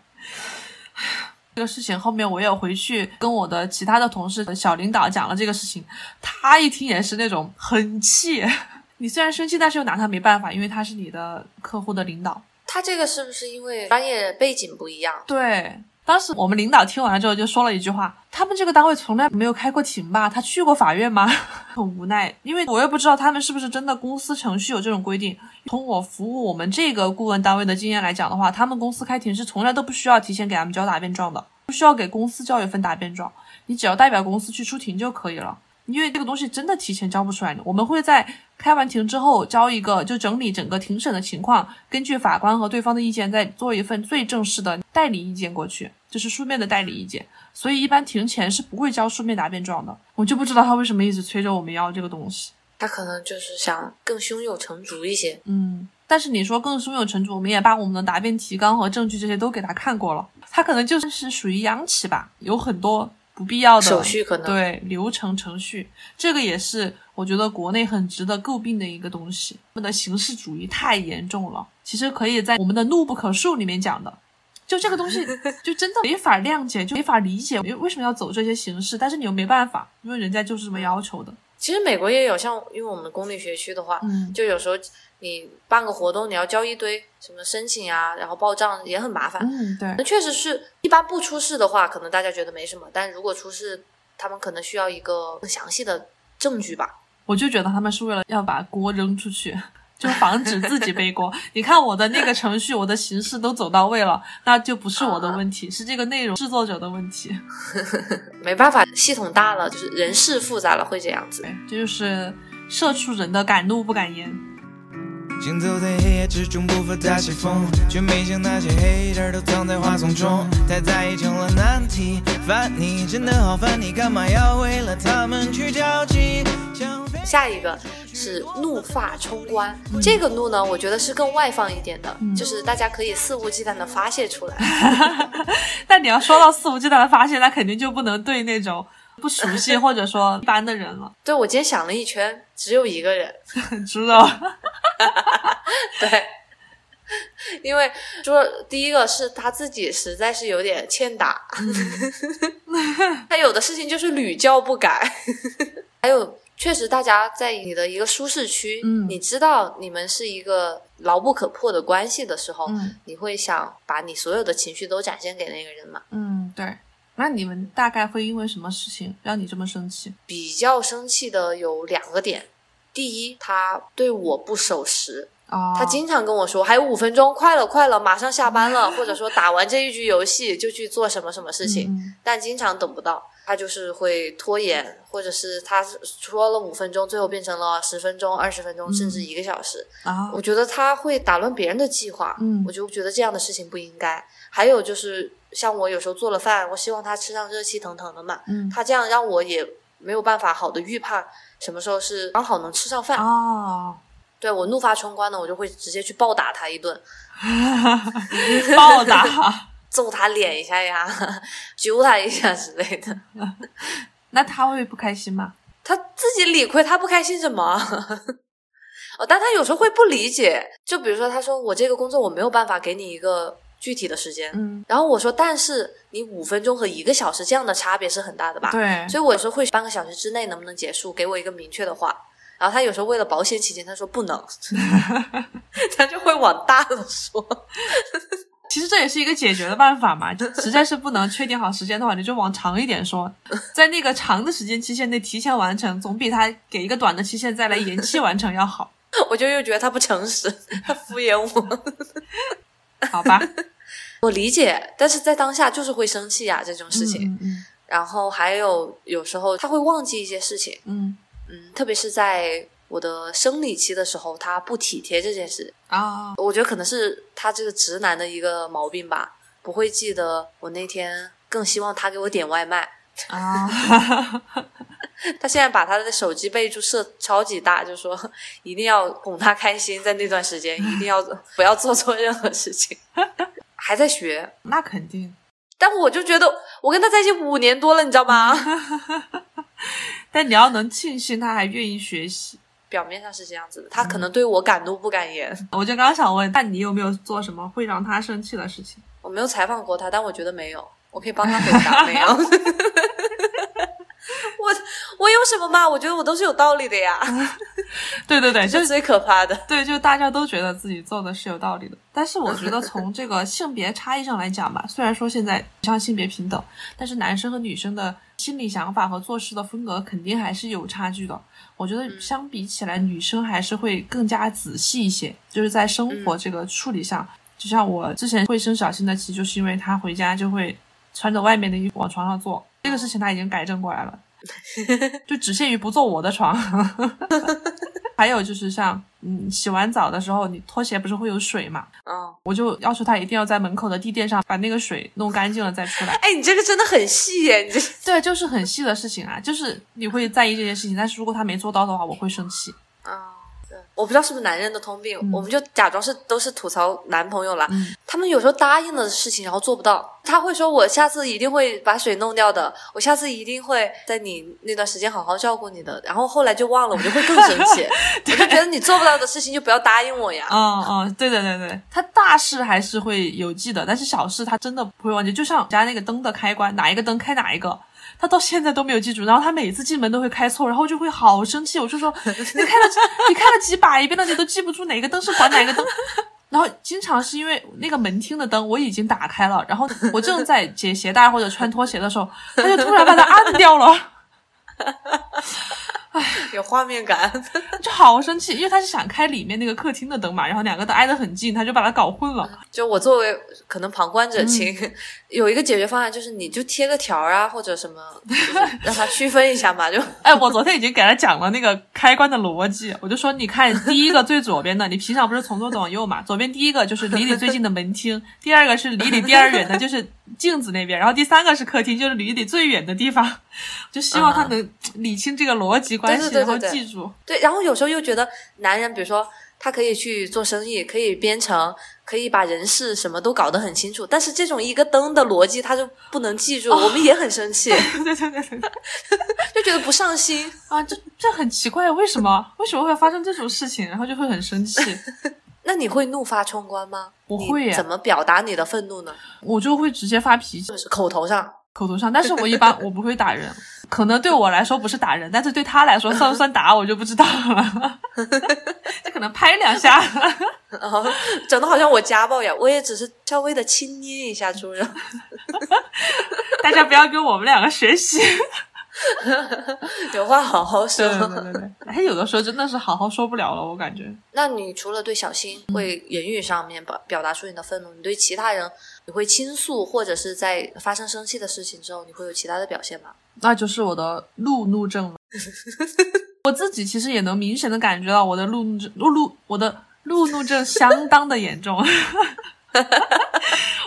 这个事情后面我有回去跟我的其他的同事、小领导讲了这个事情，他一听也是那种很气。[laughs] 你虽然生气，但是又拿他没办法，因为他是你的客户的领导。他这个是不是因为专业背景不一样？对，当时我们领导听完了之后就说了一句话：“他们这个单位从来没有开过庭吧？他去过法院吗？” [laughs] 很无奈，因为我也不知道他们是不是真的公司程序有这种规定。从我服务我们这个顾问单位的经验来讲的话，他们公司开庭是从来都不需要提前给他们交答辩状的，不需要给公司交一份答辩状，你只要代表公司去出庭就可以了。因为这个东西真的提前交不出来的，我们会在开完庭之后交一个，就整理整个庭审的情况，根据法官和对方的意见再做一份最正式的代理意见过去，就是书面的代理意见。所以一般庭前是不会交书面答辩状的。我就不知道他为什么一直催着我们要这个东西。他可能就是想更胸有成竹一些。嗯，但是你说更胸有成竹，我们也把我们的答辩提纲和证据这些都给他看过了，他可能就是属于央企吧，有很多。不必要的手续可能对流程程序，这个也是我觉得国内很值得诟病的一个东西。我们的形式主义太严重了，其实可以在我们的怒不可恕里面讲的，就这个东西 [laughs] 就真的没法谅解，就没法理解为为什么要走这些形式，但是你又没办法，因为人家就是这么要求的。其实美国也有，像因为我们公立学区的话，嗯，就有时候你办个活动，你要交一堆什么申请啊，然后报账也很麻烦。嗯，对，那确实是一般不出事的话，可能大家觉得没什么，但如果出事，他们可能需要一个更详细的证据吧。我就觉得他们是为了要把锅扔出去。就防止自己背锅。你看我的那个程序，我的形式都走到位了，那就不是我的问题，是这个内容制作者的问题。[laughs] 没办法，系统大了，就是人事复杂了，会这样子。对，这就是社畜人的敢怒不敢言。行走在黑夜之中，不发大西风，却没想那些都藏在花丛中。太在意成了难题，烦你真的好烦你，干嘛要为了他们去着急？下一个是怒发冲冠，这个怒呢，我觉得是更外放一点的，就是大家可以肆无忌惮的发泄出来。[laughs] 但你要说到肆无忌惮的发泄，那肯定就不能对那种不熟悉或者说一般的人了。[laughs] 对我今天想了一圈，只有一个人，[laughs] 知道？[laughs] 对，因为说第一个是他自己实在是有点欠打，他有的事情就是屡教不改，还有确实大家在你的一个舒适区，嗯你知道你们是一个牢不可破的关系的时候，嗯你会想把你所有的情绪都展现给那个人嘛？嗯，对。那你们大概会因为什么事情让你这么生气？比较生气的有两个点，第一，他对我不守时，哦，他经常跟我说还有五分钟，快了快了，马上下班了，[laughs] 或者说打完这一局游戏就去做什么什么事情，嗯但经常等不到，他就是会拖延，或者是他说了五分钟，最后变成了十分钟、二十分钟，甚至一个小时。啊，我觉得他会打乱别人的计划，嗯我就觉得这样的事情不应该。还有就是，像我有时候做了饭，我希望他吃上热气腾腾的嘛，嗯他这样让我也没有办法好的预判什么时候是刚好能吃上饭。哦，对我怒发冲冠呢，我就会直接去暴打他一顿，[laughs] 暴打。[laughs] 揍他脸一下呀，揪他一下之类的。[laughs] 那他会不开心吗？他自己理亏，他不开心什么？哦，但他有时候会不理解，就比如说他说我这个工作我没有办法给你一个具体的时间，嗯，然后我说但是你五分钟和一个小时这样的差别是很大的吧？对，所以我有时候会半个小时之内能不能结束，给我一个明确的话。然后他有时候为了保险起见，他说不能，[laughs] 他就会往大了说。[laughs] 其实这也是一个解决的办法嘛，就实在是不能确定好时间的话，你就往长一点说，[laughs] 在那个长的时间期限内提前完成，总比他给一个短的期限再来延期完成要好，我就又觉得他不诚实，他敷衍我。好吧？我理解，但是在当下就是会生气呀、这种事情。嗯嗯然后还有有时候他会忘记一些事情，嗯嗯，特别是在我的生理期的时候，他不体贴这件事，啊，我觉得可能是他这个直男的一个毛病吧，不会记得我那天更希望他给我点外卖。啊，[laughs] 他现在把他的手机备注设超级大，就说一定要哄他开心，在那段时间一定要不要做错任何事情。还在学，那肯定。但我就觉得我跟他在一起五年多了，你知道吗？[laughs] 但你要能庆幸他还愿意学习。[laughs] 表面上是这样子的，他可能对我敢怒不敢言。我就刚想问，那你有没有做什么会让他生气的事情？我没有采访过他，但我觉得没有，我可以帮他回答，没有。[laughs] 我我有什么嘛？我觉得我都是有道理的呀。对 [laughs] 对对，[laughs] 就是最可怕的。对，就大家都觉得自己做的是有道理的。但是我觉得从这个性别差异上来讲吧，虽然说现在像性别平等，但是男生和女生的心理想法和做事的风格肯定还是有差距的。我觉得相比起来，女生还是会更加仔细一些，就是在生活这个处理上。就像我之前会生小新的气，就是因为他回家就会穿着外面的衣服往床上坐，这个事情他已经改正过来了。[laughs] 就只限于不坐我的床，[laughs] 还有就是像嗯，洗完澡的时候，你拖鞋不是会有水嘛？嗯，我就要求他一定要在门口的地垫上把那个水弄干净了再出来。哎，你这个真的很细耶！你这对，就是很细的事情啊，就是你会在意这件事情，但是如果他没做到的话，我会生气。啊。我不知道是不是男人的通病，我们就假装是都是吐槽男朋友啦。他们有时候答应了的事情，然后做不到。他会说：“我下次一定会把水弄掉的，我下次一定会在你那段时间好好照顾你的。”然后后来就忘了，我就会更生气。[laughs] 我就觉得你做不到的事情就不要答应我呀。嗯嗯，对对对对，他大事还是会有记的，但是小事他真的不会忘记。就像家那个灯的开关，哪一个灯开哪一个。他到现在都没有记住，然后他每次进门都会开错，然后就会好生气。我就说，你开了你开了几百遍了，你都记不住哪个灯是管哪个灯。[laughs] 然后经常是因为那个门厅的灯我已经打开了，然后我正在解鞋带或者穿拖鞋的时候，他就突然把它按掉了。唉，[laughs] 有画面感，[laughs] 就好生气，因为他是想开里面那个客厅的灯嘛，然后两个都挨得很近，他就把它搞混了。[laughs] 就我作为可能旁观者清，有一个解决方案，就是你就贴个条啊，或者什么，让他区分一下嘛。就哎，我昨天已经给他讲了那个开关的逻辑，我就说，你看第一个最左边的，你平常不是从左往右嘛？左边第一个就是离你最近的门厅，第二个是离你第二远的，就是镜子那边，然后第三个是客厅，就是离你最远的地方。[laughs] 就希望他能理清这个逻辑关系，然后记住。对，然后有时候又觉得男人，比如说他可以去做生意，可以编程，可以把人事什么都搞得很清楚，但是这种一个灯的逻辑他就不能记住，我们也很生气。对对对对，[laughs] 就觉得不上心啊，这这很奇怪，为什么为什么会发生这种事情？然后就会很生气。[laughs] 那你会怒发冲冠吗？不会。怎么表达你的愤怒呢？我就会直接发脾气，就是口头上。口头上，但是我一般 [laughs] 我不会打人，可能对我来说不是打人，但是对他来说算不算打我就不知道了。[laughs] 这可能拍两下，[laughs] 整的好像我家暴一样，我也只是稍微的轻捏一下主人。大家不要跟我们两个学习，有话好好说。对对对，他有的时候真的是好好说不了了，我感觉。那你除了对小新会言语上面表表达出你的愤怒，你对其他人？你会倾诉，或者是在发生生气的事情之后，你会有其他的表现吗？[laughs] 那就是我的路怒症了。我自己其实也能明显的感觉到我的路怒症，路怒，我的路怒症相当的严重。[laughs]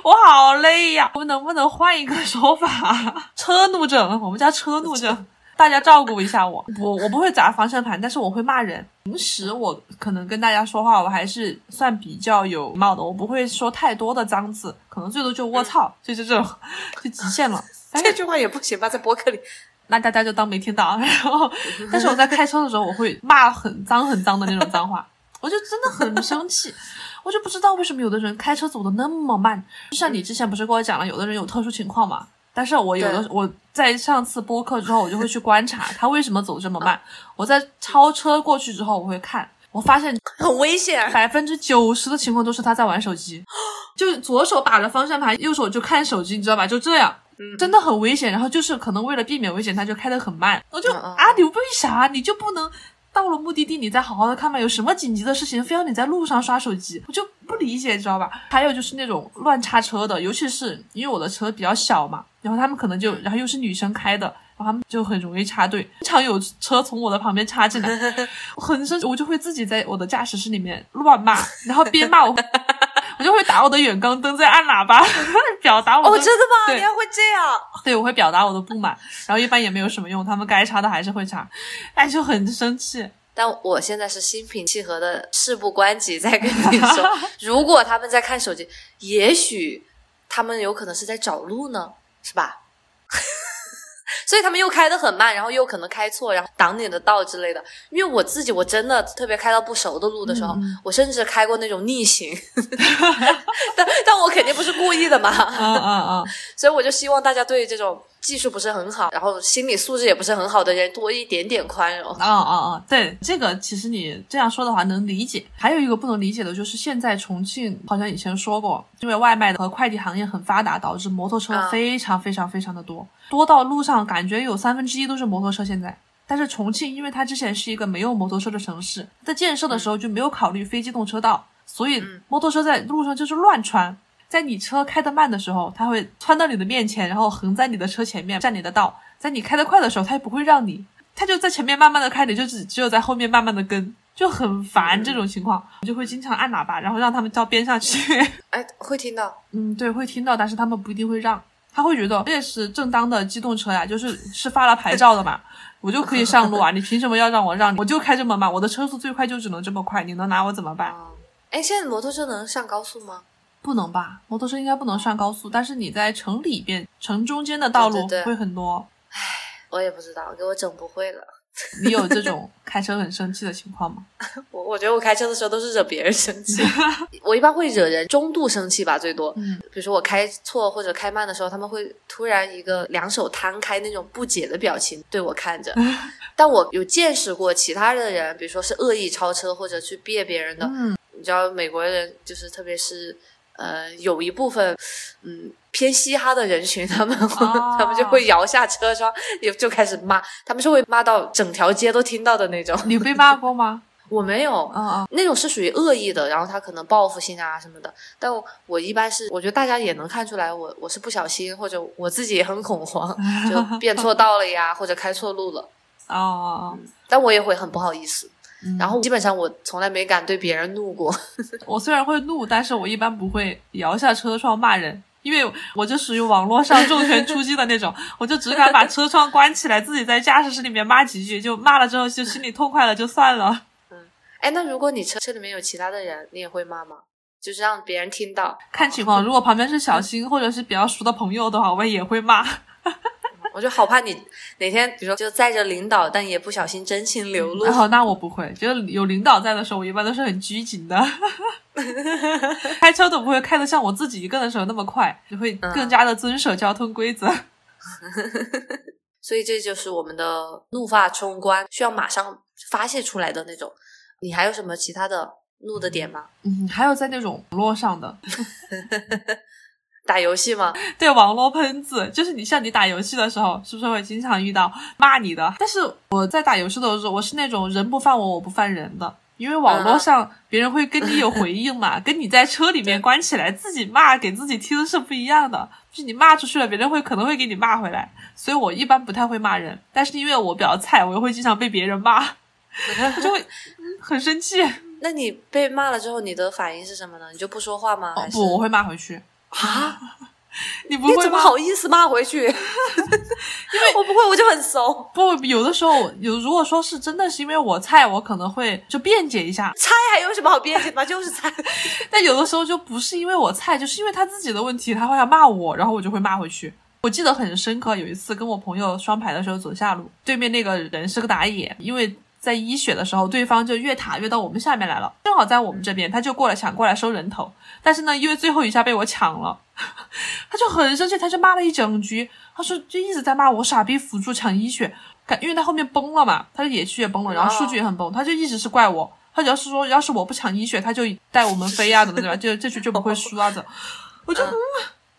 我好累呀！我们能不能换一个说法？[laughs] 车怒症，我们家车怒症。大家照顾一下我，我我不会砸方向盘，但是我会骂人。平时我可能跟大家说话，我还是算比较有礼貌的，我不会说太多的脏字，可能最多就“卧槽”，[laughs] 就是这种，就极限了。[laughs] 这句话也不行吧，在博客里，那大家就当没听到。然后，但是我在开车的时候，我会骂很脏很脏的那种脏话，[laughs] 我就真的很生气，我就不知道为什么有的人开车走的那么慢。就像你之前不是跟我讲了，有的人有特殊情况嘛。但是我有的我在上次播客之后，我就会去观察他为什么走这么慢。我在超车过去之后，我会看，我发现很危险，百分之九十的情况都是他在玩手机，就左手把着方向盘，右手就看手机，你知道吧？就这样，真的很危险。然后就是可能为了避免危险，他就开得很慢。我就啊，你为啥你就不能？到了目的地，你再好好的看吧。有什么紧急的事情，非要你在路上刷手机，我就不理解，知道吧？还有就是那种乱插车的，尤其是因为我的车比较小嘛，然后他们可能就，然后又是女生开的，然后他们就很容易插队，经常有车从我的旁边插进来，[laughs] 我很生气，我就会自己在我的驾驶室里面乱骂，然后边骂我，我就会打我的远光灯，在按喇叭，[laughs] 表达我的。哦，真的吗？对你还会这样？对，我会表达我的不满，然后一般也没有什么用，他们该查的还是会查，哎，就很生气。但我现在是心平气和的事不关己在跟你说，[laughs] 如果他们在看手机，也许他们有可能是在找路呢，是吧？所以他们又开得很慢，然后又可能开错，然后挡你的道之类的。因为我自己我真的特别开到不熟的路的时候，嗯我甚至开过那种逆行，[laughs] 但但我肯定不是故意的嘛。嗯嗯嗯，[laughs] 所以我就希望大家对这种技术不是很好，然后心理素质也不是很好的人多一点点宽容。哦哦哦，对，这个其实你这样说的话能理解。还有一个不能理解的就是，现在重庆好像以前说过，因为外卖和快递行业很发达，导致摩托车啊非常非常非常的多，多到路上感觉有三分之一都是摩托车。现在，但是重庆因为它之前是一个没有摩托车的城市，在建设的时候就没有考虑非机动车道，所以摩托车在路上就是乱穿。在你车开得慢的时候，它会窜到你的面前，然后横在你的车前面占你的道；在你开得快的时候，它也不会让你，它就在前面慢慢的开，你就只只有在后面慢慢的跟，就很烦这种情况，我就会经常按喇叭，然后让他们到边上去。[laughs] 哎，会听到。嗯，对，会听到，但是他们不一定会让，他会觉得这也是正当的机动车呀，就是是发了牌照的嘛，我就可以上路啊，[laughs] 你凭什么要让我让你？我就开这么慢，我的车速最快就只能这么快，你能拿我怎么办？啊，哎，现在摩托车能上高速吗？不能吧？摩托车应该不能上高速，但是你在城里边、城中间的道路会很多。唉我也不知道，给我整不会了。你有这种 [laughs] 开车很生气的情况吗？[laughs] 我我觉得我开车的时候都是惹别人生气，[laughs] 我一般会惹人中度生气吧，最多。嗯，比如说我开错或者开慢的时候，他们会突然一个两手摊开那种不解的表情对我看着。但我有见识过其他的人，比如说是恶意超车或者去别别人的，嗯你知道美国人就是特别是呃有一部分嗯偏嘻哈的人群，他们会、哦他们就会摇下车窗，也就开始骂，他们是会骂到整条街都听到的那种。你被骂过吗？[laughs] 我没有，嗯嗯，那种是属于恶意的，然后他可能报复性啊什么的。但我我一般是，我觉得大家也能看出来我，我是不小心，或者我自己也很恐慌，就变错道了呀，或者开错路了。[laughs] 哦哦但我也会很不好意思。嗯然后基本上我从来没敢对别人怒过。哦，[laughs] 我虽然会怒，但是我一般不会摇下车窗骂人。因为我就属于网络上重拳出击的那种，我就只敢把车窗关起来，自己在驾驶室里面骂几句，就骂了之后就心里痛快了，就算了。嗯哎，那如果你车车里面有其他的人，你也会骂吗？就是让别人听到。看情况，如果旁边是小新或者是比较熟的朋友的话，我也会骂。[laughs] 我就好怕你哪天，比如说就载着领导，但也不小心真情流露。然后那我不会，就是有领导在的时候，我一般都是很拘谨的，[laughs] 开车都不会开的像我自己一个人的时候那么快，就会更加的遵守交通规则。[laughs] 所以这就是我们的怒发冲冠，需要马上发泄出来的那种。你还有什么其他的怒的点吗？嗯，还有在那种网络上的，打游戏吗？[laughs] 对网络喷子，就是你像你打游戏的时候，是不是会经常遇到骂你的？但是我在打游戏的时候，我是那种人不犯我，我不犯人的。因为网络上别人会跟你有回应嘛，跟你在车里面关起来自己骂给自己听是不一样的。就是你骂出去了，别人会可能会给你骂回来，所以我一般不太会骂人。但是因为我比较菜，我又会经常被别人骂，我 [laughs] 就会 [laughs] 很生气。那你被骂了之后，你的反应是什么呢？你就不说话吗？还是哦不，我会骂回去。啊？你不会吗？你怎么好意思骂回去？因为 [laughs] 我不会，我就很怂。不，有的时候有，如果说是真的是因为我菜，我可能会就辩解一下。菜还有什么好辩解的吗？就是菜。[laughs] 但有的时候就不是因为我菜，就是因为他自己的问题，他会要骂我，然后我就会骂回去。我记得很深刻，有一次跟我朋友双排的时候走下路，对面那个人是个打野，因为在一血的时候，对方就越塔越到我们下面来了，正好在我们这边，他就过来抢过来收人头，但是呢，因为最后一下被我抢了，[laughs] 他就很生气，他就骂了一整局，他说就一直在骂我傻逼辅助抢一血，感因为他后面崩了嘛，他的野区也崩了，然后数据也很崩，他就一直是怪我。他只要是说，要是我不抢一血，他就带我们飞啊，怎么怎么，就这局就不会输啊，怎么？我就嗯，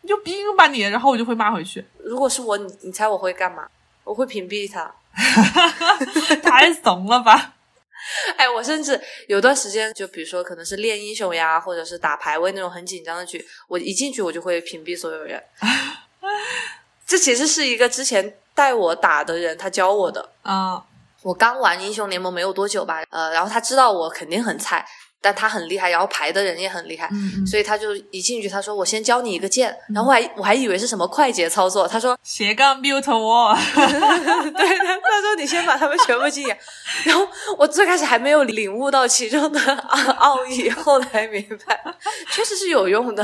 你就逼吧你，然后我就会骂回去。如果是我，你你猜我会干嘛？我会屏蔽他。[laughs] 太怂了吧！[laughs] 哎，我甚至有段时间，就比如说可能是练英雄呀，或者是打排位那种很紧张的局，我一进去我就会屏蔽所有人。[laughs] 这其实是一个之前带我打的人他教我的。啊、我刚玩英雄联盟没有多久吧，呃，然后他知道我肯定很菜，但他很厉害，然后排的人也很厉害，嗯嗯，所以他就一进去他说我先教你一个键，然后我还我还以为是什么快捷操作，他说斜杠 mute 我，对，他他说你先把他们全部禁言，[laughs] 然后我最开始还没有领悟到其中的奥义，后来明白，确实是有用的。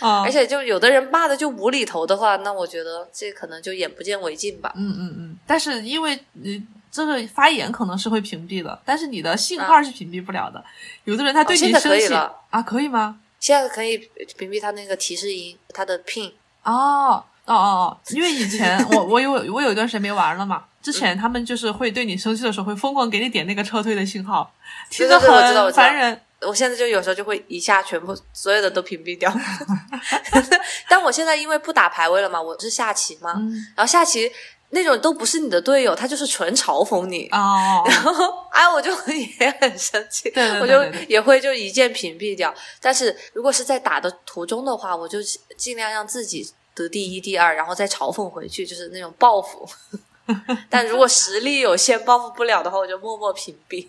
啊而且就有的人骂的就无厘头的话，那我觉得这可能就眼不见为净吧。嗯嗯嗯，但是因为你这个发言可能是会屏蔽的，但是你的信号是屏蔽不了的。有的人他对你生气、可以了啊，可以吗？现在可以屏蔽他那个提示音，他的 pin。哦哦哦哦，因为以前我 [laughs] 我有我有一段时间没玩了嘛，之前他们就是会对你生气的时候会疯狂给你点那个撤退的信号，听着很烦人。我现在就有时候就会一下全部所有的都屏蔽掉，[laughs] 但我现在因为不打排位了嘛，我是下棋嘛，嗯然后下棋那种都不是你的队友，他就是纯嘲讽你，哦，[laughs] 然后哎，我就也很生气，对对对我就也会就一键屏蔽掉。但是如果是在打的途中的话，我就尽量让自己得第一、第二，然后再嘲讽回去，就是那种报复。[laughs] 但如果实力有限，报复不了的话，我就默默屏蔽。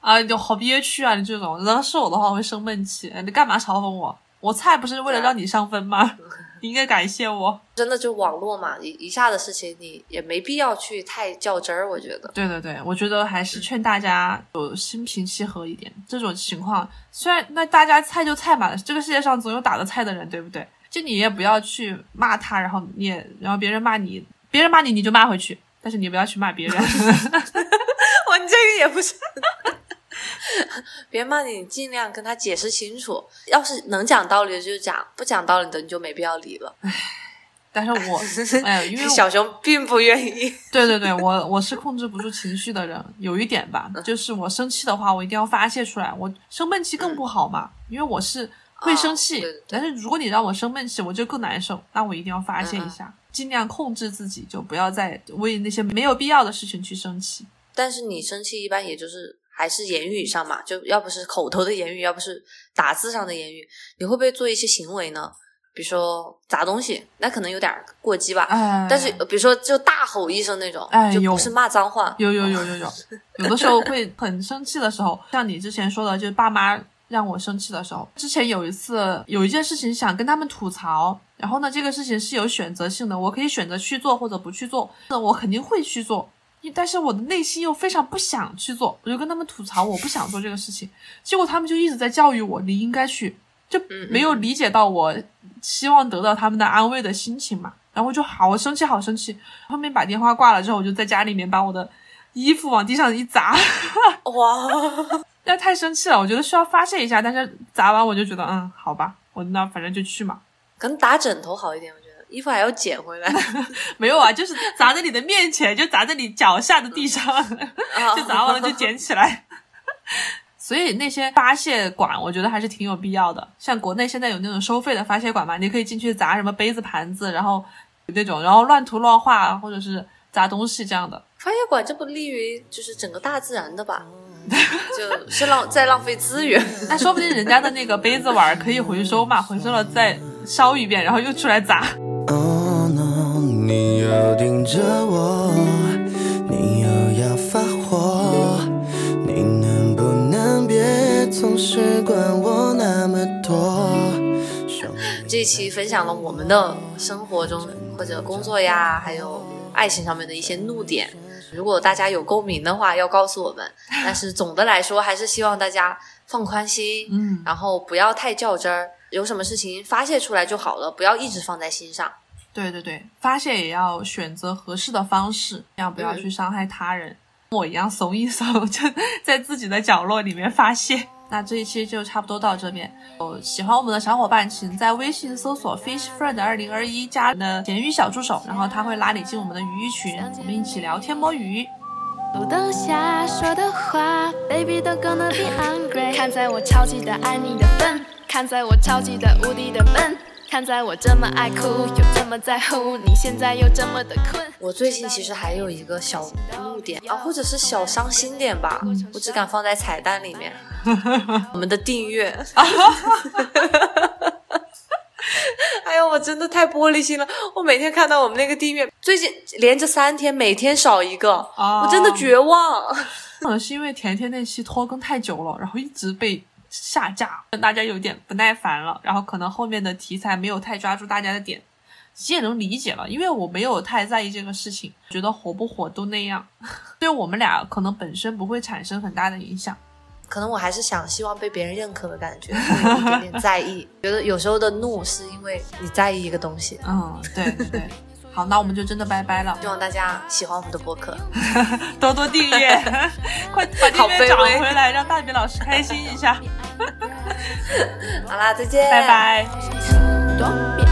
啊，就好憋屈啊！你这种，要是我的话，我会生闷气。你干嘛嘲讽我？我菜不是为了让你上分吗？你应该感谢我。真的就网络嘛，一一下的事情，你也没必要去太较真儿。我觉得，对对对，我觉得还是劝大家有心平气和一点。这种情况，虽然那大家菜就菜嘛，这个世界上总有打得菜的人，对不对？就你也不要去骂他，然后你也，然后别人骂你，别人骂你你就骂回去，但是你不要去骂别人。[laughs] 我这个也不是。[laughs] 别骂你，你尽量跟他解释清楚。要是能讲道理的就讲，不讲道理的你就没必要理了。但是我，[laughs] 哎，因为小熊并不愿意。[laughs] 对对对，我我是控制不住情绪的人，有一点吧，就是我生气的话，我一定要发泄出来。我生闷气更不好嘛，因为我是会生气，哦对对对但是如果你让我生闷气，我就更难受。那我一定要发泄一下，尽量控制自己，就不要再为那些没有必要的事情去生气。但是你生气一般也就是还是言语上嘛，就要不是口头的言语，要不是打字上的言语，你会不会做一些行为呢？比如说砸东西，那可能有点过激吧。哎，但是呃比如说就大吼一声那种，哎就不是骂脏话。有有有有有，[laughs] 有的时候会很生气的时候，像你之前说的，就是爸妈让我生气的时候。之前有一次有一件事情想跟他们吐槽，然后呢，这个事情是有选择性的，我可以选择去做或者不去做，那我肯定会去做。但是我的内心又非常不想去做，我就跟他们吐槽我不想做这个事情，结果他们就一直在教育我，你应该去，就没有理解到我希望得到他们的安慰的心情嘛。然后我就好生气，好生气。后面把电话挂了之后，我就在家里面把我的衣服往地上一砸，哇，[laughs] 那太生气了，我觉得需要发泄一下。但是砸完我就觉得，嗯，好吧，我那反正就去嘛。可能打枕头好一点，我觉得衣服还要捡回来。[laughs] 没有啊，就是砸在你的面前，就砸在你脚下的地上，就砸完了就捡起来。所以那些发泄馆，我觉得还是挺有必要的。像国内现在有那种收费的发泄馆嘛，你可以进去砸什么杯子、盘子，然后那种，然后乱涂乱画，或者是砸东西这样的。发泄馆这不利于就是整个大自然的吧？[laughs] 就是浪在浪费资源。那说不定人家的那个杯子碗可以回收嘛，[laughs] 回收了再烧一遍，然后又出来砸。Oh no，你又盯着我，你又要发火，你能不能别总是管我那么多？[laughs] 这一期分享了我们的生活中或者工作呀，还有爱情上面的一些怒点。如果大家有共鸣的话，要告诉我们。但是总的来说，还是希望大家放宽心，嗯，然后不要太较真儿，有什么事情发泄出来就好了，不要一直放在心上。对对对，发泄也要选择合适的方式，要不要去伤害他人。我一样怂一怂，[laughs] 就在自己的角落里面发泄。那这一期就差不多到这边。有喜欢我们的小伙伴，请在微信搜索 Fish Friend 二零二一，加的咸鱼小助手，然后他会拉你进我们的鱼鱼群，我们一起聊天摸鱼。路灯下说的话，Baby don't gonna be angry。看在我超级的爱你的份，看在我超级的无敌的笨，看在我这么爱哭又这么在乎，你现在又这么的困。我最近其实还有一个小怒点啊，或者是小伤心点吧，我只敢放在彩蛋里面。我们的订阅，[laughs] 哎呦，我真的太玻璃心了！我每天看到我们那个订阅，最近连着三天，每天少一个，哦我真的绝望。[laughs] 可能是因为甜甜那期拖更太久了，然后一直被下架，大家有点不耐烦了。然后可能后面的题材没有太抓住大家的点，其实也能理解了，因为我没有太在意这个事情，觉得火不火都那样，[laughs] 对我们俩可能本身不会产生很大的影响。可能我还是想希望被别人认可的感觉，会有一点点在意。[laughs] 觉得有时候的怒是因为你在意一个东西。嗯，对对对。好，那我们就真的拜拜了。希望大家喜欢我们的播客，[laughs] 多多订阅，[laughs] 快把订阅找回来，让大饼老师开心一下。[laughs] 好啦，再见，拜拜。